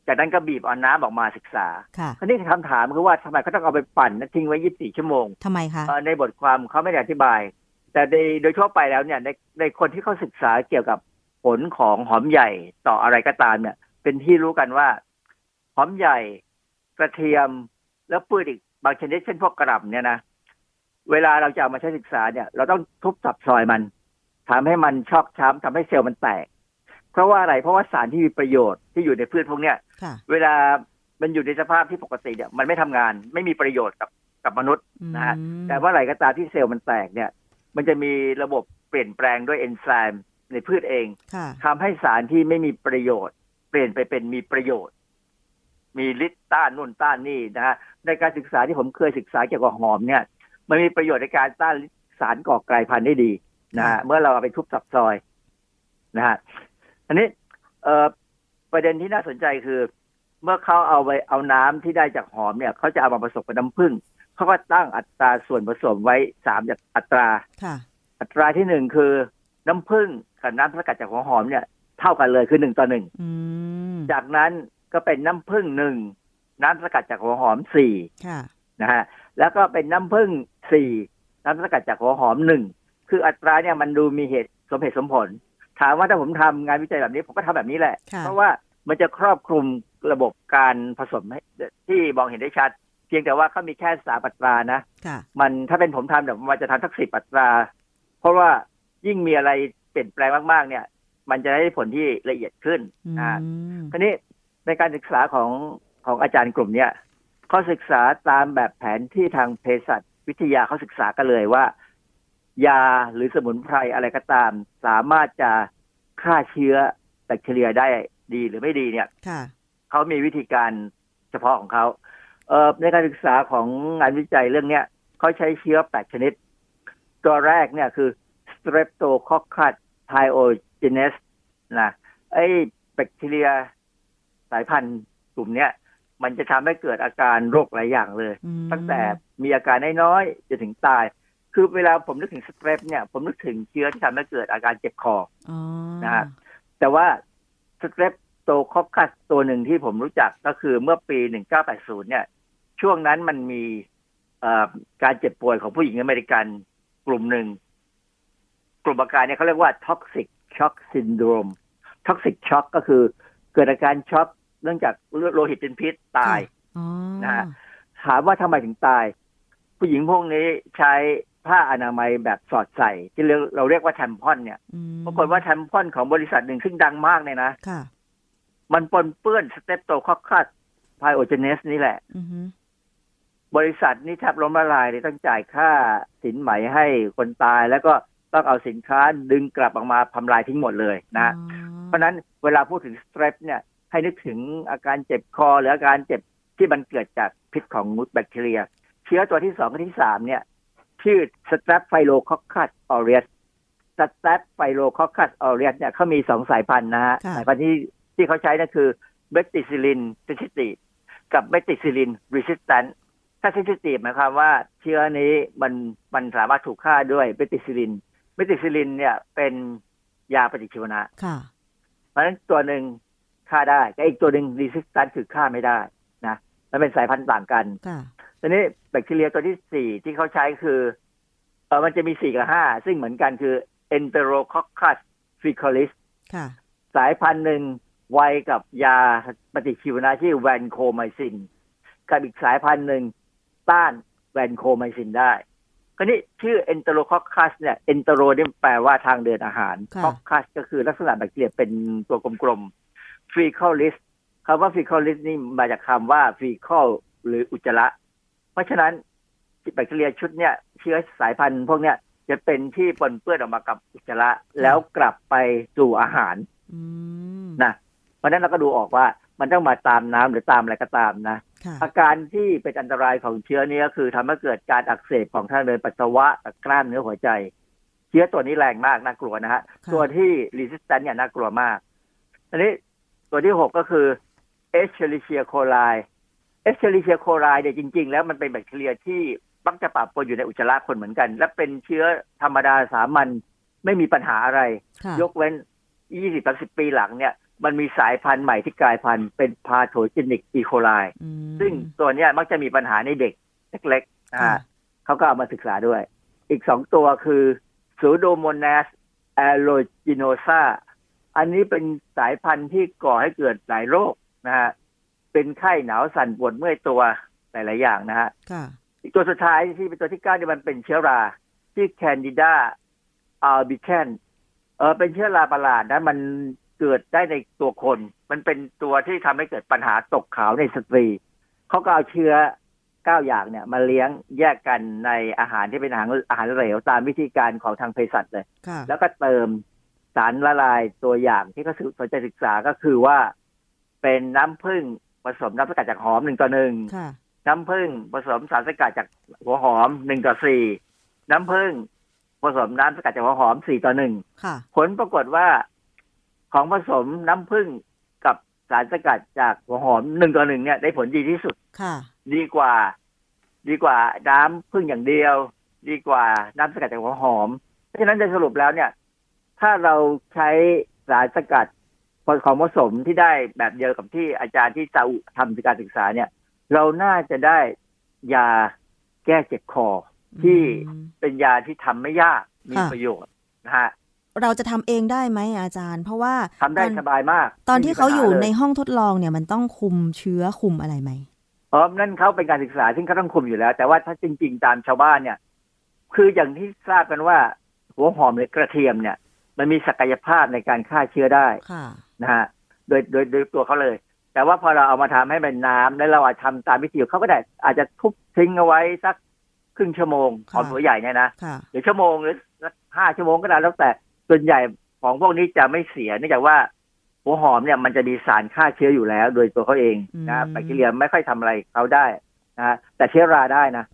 จากนั้นก็บีบเอาน้ำออกมาศึกษาค่ะคราวนี้คำถามคือว่าทำไมเขาต้องเอาไปปั่นและทิ้งไว้ 24 ชั่วโมงทำไมคะเอ่อในบทความเขาไม่ได้อธิบาย แต่ในโดยทั่วไปแล้วเนี่ยในในคนที่เขาศึกษาเกี่ยวกับผลของหอมใหญ่ต่ออะไรก็ตามเนี่ย เป็นที่รู้กันว่า หอมใหญ่กระเทียมแล้วพืชอีกบางชนิดเช่นพวกกระหล่ำเนี่ยนะเวลาเราจะเอามาใช้ศึกษาเนี่ย เราต้องทุบสับซอยมันทำให้มันชอกช้ำทำให้เซลล์มันแตก เพราะว่าอะไรเพราะว่าสารที่มีประโยชน์ที่อยู่ในพืชพวกเนี้ยค่ะ เวลามันอยู่ในสภาพที่ปกติเนี่ยมันไม่ทำงานไม่มีประโยชน์กับกับมนุษย์นะฮะแต่ว่าอะไรก็ตามที่เซลล์มันแตกเนี่ย มันจะมีระบบเปลี่ยนแปลงด้วยเอนไซม์ในพืชเองค่ะทำให้สารที่ไม่มีประโยชน์ เปลี่ยนไปเป็นมีประโยชน์ มีฤทธิ์ต้านนู่นต้านนี่นะฮะในการศึกษาที่ผมเคยศึกษาเกี่ยวกับหอมเนี่ย มันมีประโยชน์ในการต้านสารก่อกลายพันธุ์ได้ดีนะฮะเมื่อเราเอาไปทุบสับซอยนะฮะอันนี้เอ่อ ประเด็นที่น่าสนใจคือ เมื่อเขาเอาไปเอาน้ำที่ได้จากหอมเนี่ยเขาจะเอามาผสมกับน้ำผึ้งเขาก็ตั้งอัตราส่วนผสมไว้สามอัตราค่ะอัตราที่หนึ่งคือน้ำผึ้งกับน้ำสกัดจากหัวหอมเนี่ย เท่ากันเลยคือหนึ่งต่อหนึ่งอืมจากนั้นก็เป็นน้ำผึ้งหนึ่งน้ำสกัดจากหัวหอมสี่ค่ะนะฮะแล้วก็เป็นน้ำผึ้งสี่น้ำสกัดจากหัวหอมหนึ่งคืออัตราเนี่ยมันดูมีเหตุสมเหตุสมผล ถามว่าถ้าผมทำงานวิจัยแบบนี้ ผมก็ทำแบบนี้แหละค่ะเพราะว่ามันจะครอบคลุมระบบการผสมให้ที่มองเห็นได้ชัด เพียงแต่ว่าเขามีแค่สามอัตรานะค่ะมันถ้าเป็นผมทำเดี๋ยวมันจะทำสักสิบอัตรา เพราะว่ายิ่งมีอะไรเปลี่ยนแปลงมาก ๆ เนี่ย มันจะได้ผลที่ละเอียดขึ้นอ่าทีนี้ในการศึกษาของของอาจารย์กลุ่มเนี้ยเขาศึกษาตามแบบแผนที่ทางเภสัชวิทยาเขาศึกษากันเลยว่า ยาหรือสมุนไพรอะไรก็ตาม สามารถจะฆ่าเชื้อแบคทีเรียได้ดีหรือไม่ดีเนี่ยค่ะเขามีวิธีการเฉพาะของเขาเอ่อในการศึกษาของงานวิจัยเรื่องเนี้ยเขาใช้เชื้อแปดชนิด ตัวแรกเนี่ยคือ Streptococcus pyogenes นะไอ้แบคทีเรียสายพันธุ์กลุ่มเนี้ยมันจะทำให้เกิดอาการโรคหลายอย่างเลย ตั้งแต่มีอาการน้อยๆจะถึงตาย คือเวลาผมนึกถึงสเตรปเนี่ย ผมนึกถึงเชื้อที่ทำให้เกิดอาการเจ็บคออนะฮะแต่ว่าสเตรปโตคอคัสตัวหนึ่งที่ผมรู้จักก็คือเมื่อปี 1980 เนี่ย ช่วงนั้นมันมีการเจ็บป่วยของผู้หญิงอเมริกันกลุ่มหนึ่ง กลุ่มอาการเนี่ยเขาเรียกว่า toxic shock syndrome toxic shock ก็คือเกิดอาการช็อกเนื่องจากเลือดโลหิตเป็นพิษตายนะฮะถามว่าทำไมถึงตาย ผู้หญิงพวกนี้ใช้ ผ้าอนามัยแบบสอดใส่ ที่เราเรียกว่า tampon เนี่ยปรากฏว่า tampon ของบริษัทหนึ่งซึ่งดังมากเนี่ยนะมันปนเปื้อน Streptococcus pyogenes นี่แหละบริษัทนี้แทบล้มละลายเลยต้องจ่ายค่าสินไหมให้คนตาย แล้วก็ต้องเอาสินค้าดึงกลับออกมาทำลายทิ้งหมดเลยนะ เพราะนั้นเวลาพูดถึง Strep เนี่ย ให้นึกถึงอาการเจ็บคอ หรืออาการเจ็บที่มันเกิดจากพิษของมุดแบคทีเรีย เชื้อตัวที่สองกับที่สามเนี่ย ชื่อ Staphylococcus aureus Staphylococcus aureus เนี่ยเขามีสองสายพันธุ์นะฮะสายพันธุ์ที่ที่เขาใช้นั่นคือ methicillin sensitive กับ methicillin resistant ถ้า sensitive หมายความว่าเชื้อนี้มันมันสามารถถูกฆ่าด้วย methicillinเบติซิลินเนี่ยเป็นยาปฏิชีวนะค่ะเพราะฉะนั้นตัวหนึ่งฆ่าได้แต่อีกตัวหนึ่งรีสิสแตนคือฆ่าไม่ได้นะมันเป็นสายพันธุ์ต่างกันค่ะ ตอนนี้แบคทีเรียตัวที่สี่ที่เขาใช้คือเออมันจะมีสี่กับห้าซึ่งเหมือนกันคือ Enterococcus faecalis ค่ะสายพันธุ์หนึ่งไวกับยาปฏิชีวนะที่แวนโคไมซินกับอีกสายพันธุ์หนึ่งต้านแวนโคไมซินได้คราวนี้ชื่อ enterococcus เนี่ย entero นี่แปลว่าทางเดินอาหาร coccus ก็คือลักษณะแบคทีเรียเป็นตัวกลมๆ fecalis คำว่า fecalis นี่มาจากคำว่า fecal หรืออุจจาระเพ ราะฉะนั้นแบคทีเรียชุดเนี่ยเชื้อสายพันธุ์พวกเนี้ยจะเป็นที่ปนเปื้อนออกมากับอุจจาระแล้วกลับไปสู่อาหารนะเพราะนั้นเราก็ดูออกว่ามันต้องมาตามน้ำหรือตามอะไรก็ตามนะอาการที่เป็นอันตรายของเชื้อนี้ก็คือทำให้เกิดการอักเสบของทางเดินปัสสาวะกล้ามเนื้อหัวใจ เชื้อตัวนี้แรงมากน่ากลัวนะฮะตัวที่รีสิสแตนเนี่ยน่ากลัวมาก อันนี้ตัวที่หกก็คือเอชเชลิเชียโคไล เอชเชลิเชียโคไลเนี่ยจริง ๆ แล้วมันเป็นแบคทีเรียที่มักจะปะปนอยู่ในอุจจาระคนเหมือนกัน และเป็นเชื้อธรรมดาสามัญไม่มีปัญหาอะไร ยกเว้นยี่สิบสิบปีหลังเนี่ย มันมีสายพันธุ์ใหม่ที่กลายพันธุ์เป็น pathogenic E. coli ซึ่งตัวนี้มักจะมีปัญหาในเด็กเล็กๆอ่าเขาก็เอามาศึกษาด้วย อีกสองตัวคือ Pseudomonas aeruginosa อันนี้เป็นสายพันธุ์ที่ก่อให้เกิดหลายโรคนะฮะ เป็นไข้หนาวสั่นปวดเมื่อยตัวหลายๆอย่างนะฮะอีกตัวสุดท้ายที่เป็นตัวที่เก้านี่มันเป็นเชื้อราที่แคนดิดาอัลบิแคนเออเป็นเชื้อราประหลาดนะมันเกิดได้ในตัวคน มันเป็นตัวที่ทำให้เกิดปัญหาตกขาวในสตรีเขาก็เอาเชื้อเก้าอย่างเนี่ย มาเลี้ยงแยกกันในอาหารที่เป็นอาหารอาหารเหลวตามวิธีการของทางเภสัชเลย แล้วก็เติมสารละลายตัวอย่างที่เขาสนใจศึกษาก็คือว่าเป็นน้ำผึ้ง ผสมน้ำสกัดจากหอมหนึ่งต่อหนึ่งน้ำผึ้งผสมสารสกัดจากหัวหอมหนึ่งต่อสี่น้ำผึ้งผสมน้ำสกัดจากหัวหอมสี่ต่อหนึ่งผลปรากฏว่าของผสมน้ำผึ้งกับสารสกัดจากหัวหอมหนึ่งต่อหนึ่งเนี่ยได้ผลดีที่สุดค่ะ ดีกว่า ดีกว่าน้ำผึ้งอย่างเดียว ดีกว่าน้ำสกัดจากหัวหอม เพราะฉะนั้นโดยสรุปแล้วเนี่ย ถ้าเราใช้สารสกัด ของผสมที่ได้แบบเดียวกับที่อาจารย์ที่จะทำการศึกษาเนี่ย เราน่าจะได้ยาแก้เจ็บคอ ที่เป็นยาที่ทำไม่ยากมีประโยชน์นะฮะเราจะทำเองได้ไหมอาจารย์ เพราะว่าทำได้สบายมาก ตอนที่เขาอยู่ในห้องทดลองเนี่ยมันต้องคุมเชื้อคุมอะไรไหมอ๋อนั่นเขาเป็นการศึกษาซึ่งเขาต้องคุมอยู่แล้ว แต่ว่าถ้าจริง ๆ ตามชาวบ้านเนี่ย คืออย่างที่ทราบกันว่า หัวหอมหรือกระเทียมเนี่ย มันมีศักยภาพในการฆ่าเชื้อได้ นะฮะโดยโดยโดยตัวเขาเลย แต่ว่าพอเราเอามาทำให้เป็นน้ำแล้วเราอาจทำตามวิธีเขาก็ได้ อาจจะทุบทิ้งเอาไว้สักครึ่งชั่วโมงหอมหัวใหญ่เนี่ยนะหรือชั่วโมงหรือห้าชั่วโมงก็ได้แล้วแต่ส่วนใหญ่ของพวกนี้จะไม่เสียเนื่องจากว่าหัวหอมเนี่ยมันจะมีสารฆ่าเชื้ออยู่แล้ว โดยตัวเขาเองนะแบคทีเรียไม่ค่อยทำอะไรเขาได้นะแต่เชื้อราได้นะ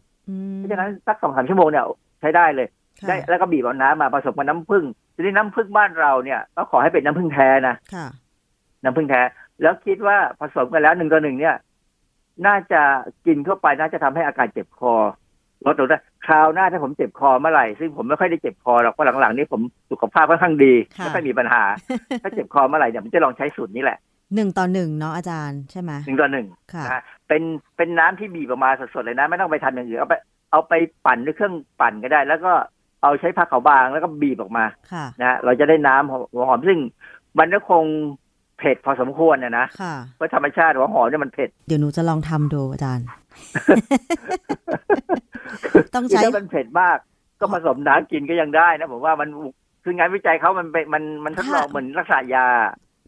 เพราะฉะนั้นสักสองสามชั่วโมงเนี่ยใช้ได้เลยได้แล้วก็บีบเอาน้ำมาผสมกับน้ำผึ้ง ทีนี้น้ำผึ้งบ้านเราเนี่ย ก็ขอให้เป็นน้ำผึ้งแท้นะน้ำผึ้งแท้ แล้วคิดว่าผสมกันแล้วหนึ่งต่อหนึ่งเนี่ย น่าจะกินเข้าไปน่าจะทำให้อาการเจ็บคอลดลงได้คราวหน้าถ้าผมเจ็บคอเมื่อไหร่ ซึ่งผมไม่ค่อยได้เจ็บคอหรอกเพราะหลังๆนี้ผมสุขภาพค่อนข้างดีค่ะไม่ค่อยมีปัญหา ถ้าเจ็บคอเมื่อไหร่เนี่ยผมจะลองใช้สูตรนี้แหละหนึ่งต่อหนึ่งเนาะอาจารย์ใช่ไหมหนึ่งต่อหนึ่งค่ะนะฮะเป็นเป็นน้ำที่บีบออกมาสดๆเลยนะ ไม่ต้องไปทำอย่างอื่นเอาไปเอาไปปั่นด้วยเครื่องปั่นก็ได้ แล้วก็ เอาใช้ผ้าขาวบางแล้วก็บีบออกมาค่ะนะฮะเราจะได้น้ำหอมๆซึ่งมันก็คงเผ็ดพอสมควรนะนะค่ะเพราะธรรมชาติหัวหอมเนี่ยมันเผ็ด เดี๋ยวหนูจะลองทำดูอาจารย์ ต้องคือใช้ถ้ามันเผ็ดมาก ก็ผสมน้ำกินก็ยังได้นะผมว่ามันคืองานวิจัยเขามันเป็นมันมันทดลองเหมือนรักษายา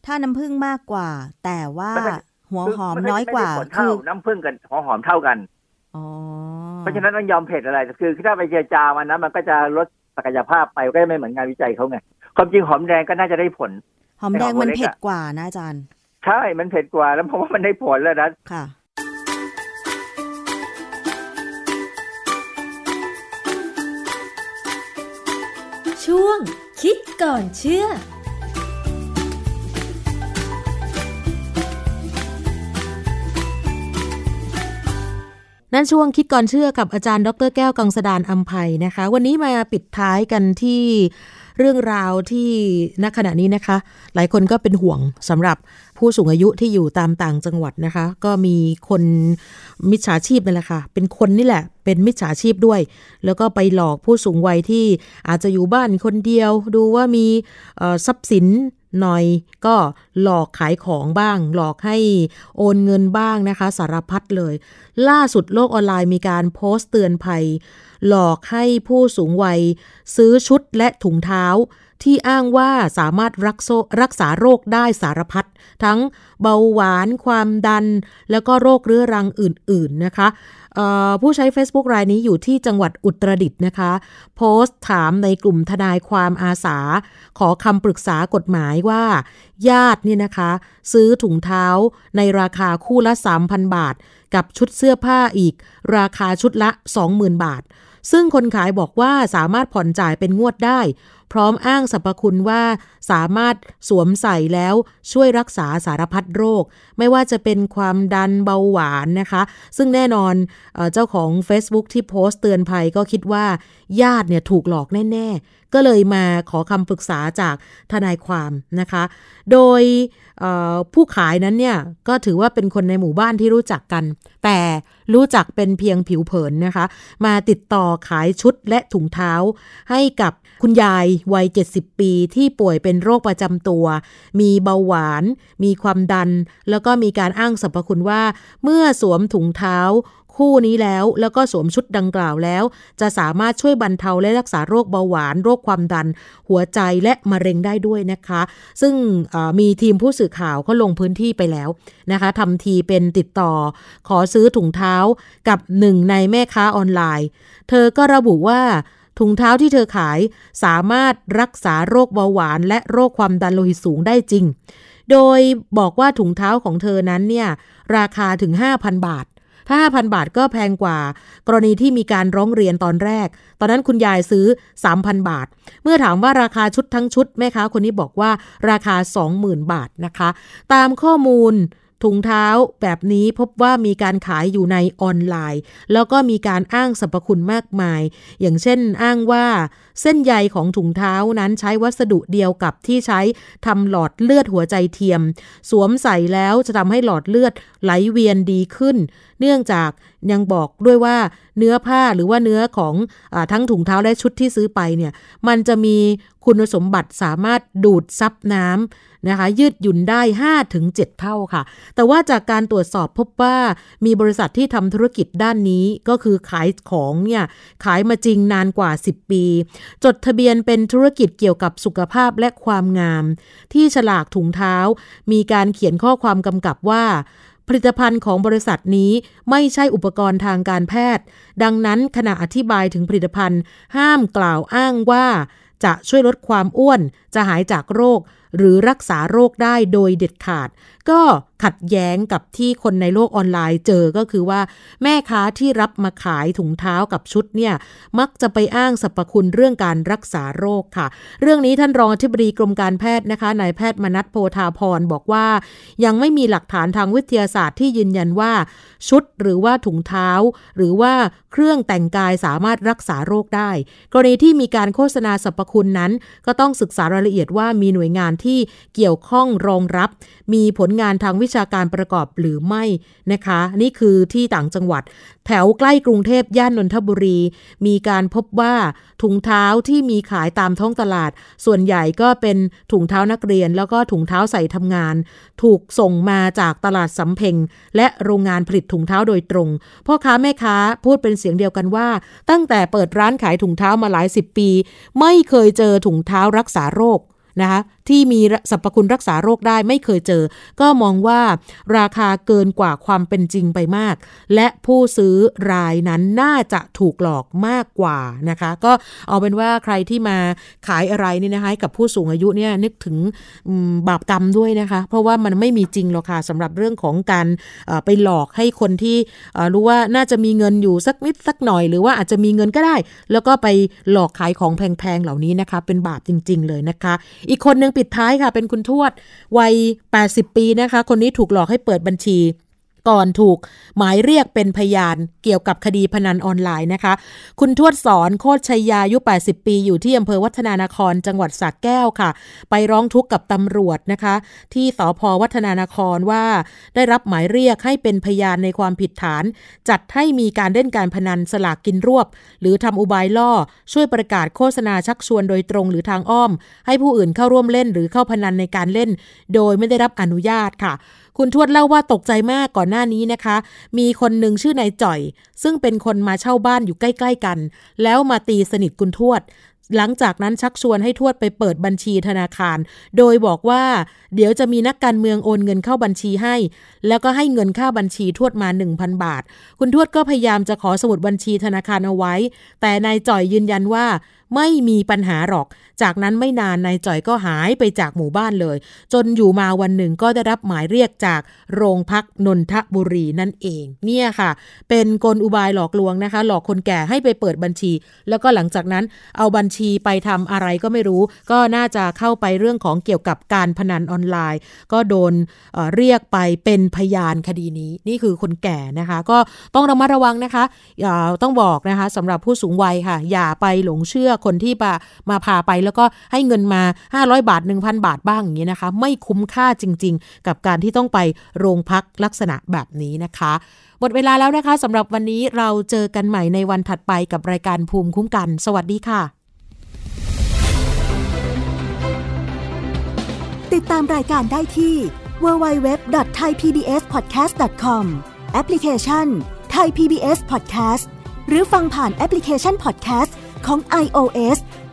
ถ้าน้ำผึ้งมากกว่า แต่ว่าไม่ใช่หัวหอมคืน้อยกว่าไม่ได้ผลคืเท่าอน้ำผึ้งกับหัวหอมเท่ากันอ๋อ เพราะฉะนั้นต้องยอมเผ็ดอะไร คือถ้าไปเจรจามันนะมันก็จะลดศักยภาพไปก็ไม่เหมือนงานวิจัยเขาไงความจริงหอมแดงก็น่าจะได้ผล หอมแดงมันแต่หอมเล็กอะเผ็ดกว่านะอาจารย์ ใช่มันเผ็ดกว่าแล้วเพราะว่ามันได้ผลแล้วนะค่ะช่วงคิดก่อนเชื่อ นั่นช่วงคิดก่อนเชื่อกับอาจารย์ ดรแก้วกังสดานอัมภัยนะคะ วันนี้มาปิดท้ายกันที่เรื่องราวที่ณขณะนี้นะคะ หลายคนก็เป็นห่วงสำหรับผู้สูงอายุที่อยู่ตามต่างจังหวัดนะคะ ก็มีคนมิจฉาชีพนั่แหละค่ะ เป็นคนนี่แหละ เป็นมิจฉาชีพด้วย แล้วก็ไปหลอกผู้สูงวัยที่อาจจะอยู่บ้านคนเดียว ดูว่ามีทรัพย์สิน หน่อยก็หลอกขายของบ้าง หลอกให้โอนเงินบ้างนะคะ สารพัดเลย ล่าสุดโลกออนไลน์มีการโพสต์เตือนภัย หลอกให้ผู้สูงวัย ซื้อชุดและถุงเท้า ที่อ้างว่าสามารถรักโซรักษาโรคได้สารพัดทั้งเบาหวานความดัน แล้วก็โรคเรื้อรังอื่นๆนะคะ ผู้ใช้ Facebook รายนี้อยู่ที่จังหวัดอุตรดิตถ์นะคะ โพสต์ถามในกลุ่มทนายความอาสา ขอคำปรึกษากฎหมายว่า ญาติเนี่ยนะคะ ซื้อถุงเท้าในราคาคู่ละ 3,000 บาท กับชุดเสื้อผ้าอีก ราคาชุดละ 20,000 บาท ซึ่งคนขายบอกว่าสามารถผ่อนจ่ายเป็นงวดได้ พร้อมอ้างสรรพคุณว่าสามารถสวมใส่แล้วช่วยรักษาสารพัดโรค ไม่ว่าจะเป็นความดันเบาหวานนะคะ ซึ่งแน่นอนเอเจ้าของ Facebook ที่โพสต์เตือนภัยก็คิดว่า ญาติเนี่ยถูกหลอกแน่ ๆ ก็เลยมาขอคำปรึกษาจากทนายความนะคะ โดยผู้ขายนั้นเนี่ยก็ถือว่าเป็นคนในหมู่บ้านที่รู้จักกัน แต่รู้จักเป็นเพียงผิวเผินนะคะ มาติดต่อขายชุดและถุงเท้าให้กับ คุณยายวัย 70 ปีที่ป่วยเป็นโรคประจำตัว มีเบาหวาน มีความดัน แล้วก็มีการอ้างสรรพคุณว่า เมื่อสวมถุงเท้า คู่นี้แล้ว แล้วก็สวมชุดดังกล่าวแล้ว จะสามารถช่วยบรรเทาและรักษาโรคเบาหวาน โรคความดัน หัวใจและมะเร็งได้ด้วยนะคะ ซึ่งมีทีมผู้สื่อข่าวเขาลงพื้นที่ไปแล้วนะคะทำทีเป็นติดต่อ ขอซื้อถุงเท้ากับหนึ่งในแม่ค้าออนไลน์ เธอก็ระบุว่า ถุงเท้าที่เธอขายสามารถรักษาโรคเบาหวานและโรคความดันโลหิตสูงได้จริง โดยบอกว่าถุงเท้าของเธอนั้นเนี่ยราคาถึง 5,000 บาท ถ้า 5,000 บาทก็แพงกว่า กรณีที่มีการร้องเรียนตอนแรก ตอนนั้นคุณยายซื้อ 3,000 บาท เมื่อถามว่าราคาชุดทั้งชุดแม่ค้าคนนี้บอกว่าราคา 20,000 บาทนะคะ ตามข้อมูล ถุงเท้าแบบนี้พบว่ามีการขายอยู่ในออนไลน์ แล้วก็มีการอ้างสรรพคุณมากมาย อย่างเช่นอ้างว่า เส้นใยของถุงเท้านั้นใช้วัสดุเดียวกับที่ใช้ทำหลอดเลือดหัวใจเทียม สวมใส่แล้วจะทำให้หลอดเลือดไหลเวียนดีขึ้น เนื่องจากยังบอกด้วยว่าเนื้อผ้าหรือว่าเนื้อของอทั้งถุงเท้าและชุดที่ซื้อไปเนี่ยมันจะมีคุณสมบัติสามารถดูดซับน้ำ นะคะยืดหยุ่นได้5-7เท่าค่ะ แต่ว่าจากการตรวจสอบพบว่ามีบริษัทที่ทำธุรกิจด้านนี้ก็คือขายของเนี่ยขายมาจริงนานกว่า 10 ปี จดทะเบียนเป็นธุรกิจเกี่ยวกับสุขภาพและความงาม ที่ฉลากถุงเท้า มีการเขียนข้อความกำกับว่าผลิตภัณฑ์ของบริษัทนี้ไม่ใช่อุปกรณ์ทางการแพทย์ ดังนั้นขณะอธิบายถึงผลิตภัณฑ์ ห้ามกล่าวอ้างว่า จะช่วยลดความอ้วน จะหายจากโรค หรือรักษาโรคได้โดยเด็ดขาด ก็ขัดแย้งกับที่คนในโลกออนไลน์เจอก็คือว่า แม่ค้าที่รับมาขายถุงเท้ากับชุดเนี่ย มักจะไปอ้างสรรพคุณเรื่องการรักษาโรคค่ะ เรื่องนี้ท่านรองอธิบดีกรมการแพทย์นะคะนายแพทย์มนัทโพธาพรบอกว่า ยังไม่มีหลักฐานทางวิทยาศาสตร์ที่ยืนยันว่า ชุดหรือว่าถุงเท้า หรือว่าเครื่องแต่งกายสามารถรักษาโรคได้ กรณีที่มีการโฆษณาสรรพคุณนั้น ก็ต้องศึกษารายละเอียดว่ามีหน่วยงานที่เกี่ยวข้องรองรับ มีผลงานทางวิชาการประกอบหรือไม่นะคะ นี่คือที่ต่างจังหวัด แถวใกล้กรุงเทพย่านนนทบุรี มีการพบว่าถุงเท้าที่มีขายตามท้องตลาด ส่วนใหญ่ก็เป็นถุงเท้านักเรียน แล้วก็ถุงเท้าใส่ทำงาน ถูกส่งมาจากตลาดสำเพ็ง และโรงงานผลิตถุงเท้าโดยตรงพ่อค้าแม่ค้าพูดเป็นเสียงเดียวกันว่า ตั้งแต่เปิดร้านขายถุงเท้ามาหลายสิบปี ไม่เคยเจอถุงเท้ารักษาโรคนะคะ ที่มีสรรพคุณรักษาโรคได้ไม่เคยเจอ ก็มองว่าราคาเกินกว่าความเป็นจริงไปมาก และผู้ซื้อรายนั้นน่าจะถูกหลอกมากกว่านะคะ ก็เอาเป็นว่าใครที่มาขายอะไรนี่นะคะกับผู้สูงอายุเนี่ยนึกถึงบาปกรรมด้วยนะคะ เพราะว่ามันไม่มีจริงหรอกค่ะสำหรับเรื่องของการไปหลอกให้คนที่รู้ว่าน่าจะมีเงินอยู่สักนิดสักหน่อย หรือว่าอาจจะมีเงินก็ได้ แล้วก็ไปหลอกขายของแพงๆเหล่านี้นะคะ เป็นบาปจริง ๆ เลยนะคะ อีกคนนึงปิดท้ายค่ะ เป็นคุณทวดวัย 80 ปีนะคะ คนนี้ถูกหลอกให้เปิดบัญชี ก่อนถูกหมายเรียกเป็นพยานเกี่ยวกับคดีพนันออนไลน์นะคะ คุณทวดสอนโคตรชัยยายุ 80 ปีอยู่ที่อำเภอวัฒนานครจังหวัดสระแก้วค่ะ ไปร้องทุกข์กับตำรวจนะคะ ที่สพวัฒนานครว่า ได้รับหมายเรียกให้เป็นพยานในความผิดฐาน จัดให้มีการเล่นการพนันสลากกินรวบ หรือทำอุบายล่อ ช่วยประกาศโฆษณาชักชวนโดยตรงหรือทางอ้อม ให้ผู้อื่นเข้าร่วมเล่นหรือเข้าพนันในการเล่น โดยไม่ได้รับอนุญาตค่ะ คุณทวดเล่าว่าตกใจมากก่อนหน้านี้นะคะ มีคนหนึ่งชื่อนายจ่อย ซึ่งเป็นคนมาเช่าบ้านอยู่ใกล้ ๆกัน แล้วมาตีสนิทคุณทวดหลังจากนั้นชักชวนให้ทวดไปเปิดบัญชีธนาคาร โดยบอกว่า เดี๋ยวจะมีนักการเมืองโอนเงินเข้าบัญชีให้ แล้วก็ให้เงินค่าบัญชีทวดมา 1,000 บาท คุณทวดก็พยายามจะขอสมุดบัญชีธนาคารเอาไว้ แต่นายจ่อยยืนยันว่า ไม่มีปัญหาหรอก จากนั้นไม่นานนายจ่อยก็หายไปจากหมู่บ้านเลย จนอยู่มาวันหนึ่งก็ได้รับหมายเรียกจากโรงพักนนทบุรีนั่นเอง เนี่ยค่ะ เป็นกลอุบายหลอกลวงนะคะ หลอกคนแก่ให้ไปเปิดบัญชี แล้วก็หลังจากนั้นเอาบัญชีไปทำอะไรก็ไม่รู้ ก็น่าจะเข้าไปเรื่องของเกี่ยวกับการพนันออนไลน์ ก็โดนเเรียกไปเป็นพยานคดีนี้ นี่คือคนแก่นะคะ ก็ต้องระมัดระวังนะคะอย่าต้องบอกนะคะสำหรับผู้สูงวัยค่ะ อย่าไปหลงเชื่อคนที่มามาพาไปแล้วก็ให้เงินมา 500 บาท 1,000 บาทบ้างอย่างนี้นะคะ ไม่คุ้มค่าจริง ๆ กับการที่ต้องไปโรงพักลักษณะแบบนี้นะคะหมดเวลาแล้วนะคะสำหรับวันนี้เราเจอกันใหม่ในวันถัดไปกับรายการภูมิคุ้มกัน สวัสดีค่ะ ติดตามรายการได้ที่ www.thaipbspodcast.com แอปพลิเคชัน Thai PBS Podcast หรือฟังผ่านแอปพลิเคชัน Podcast ของ iOS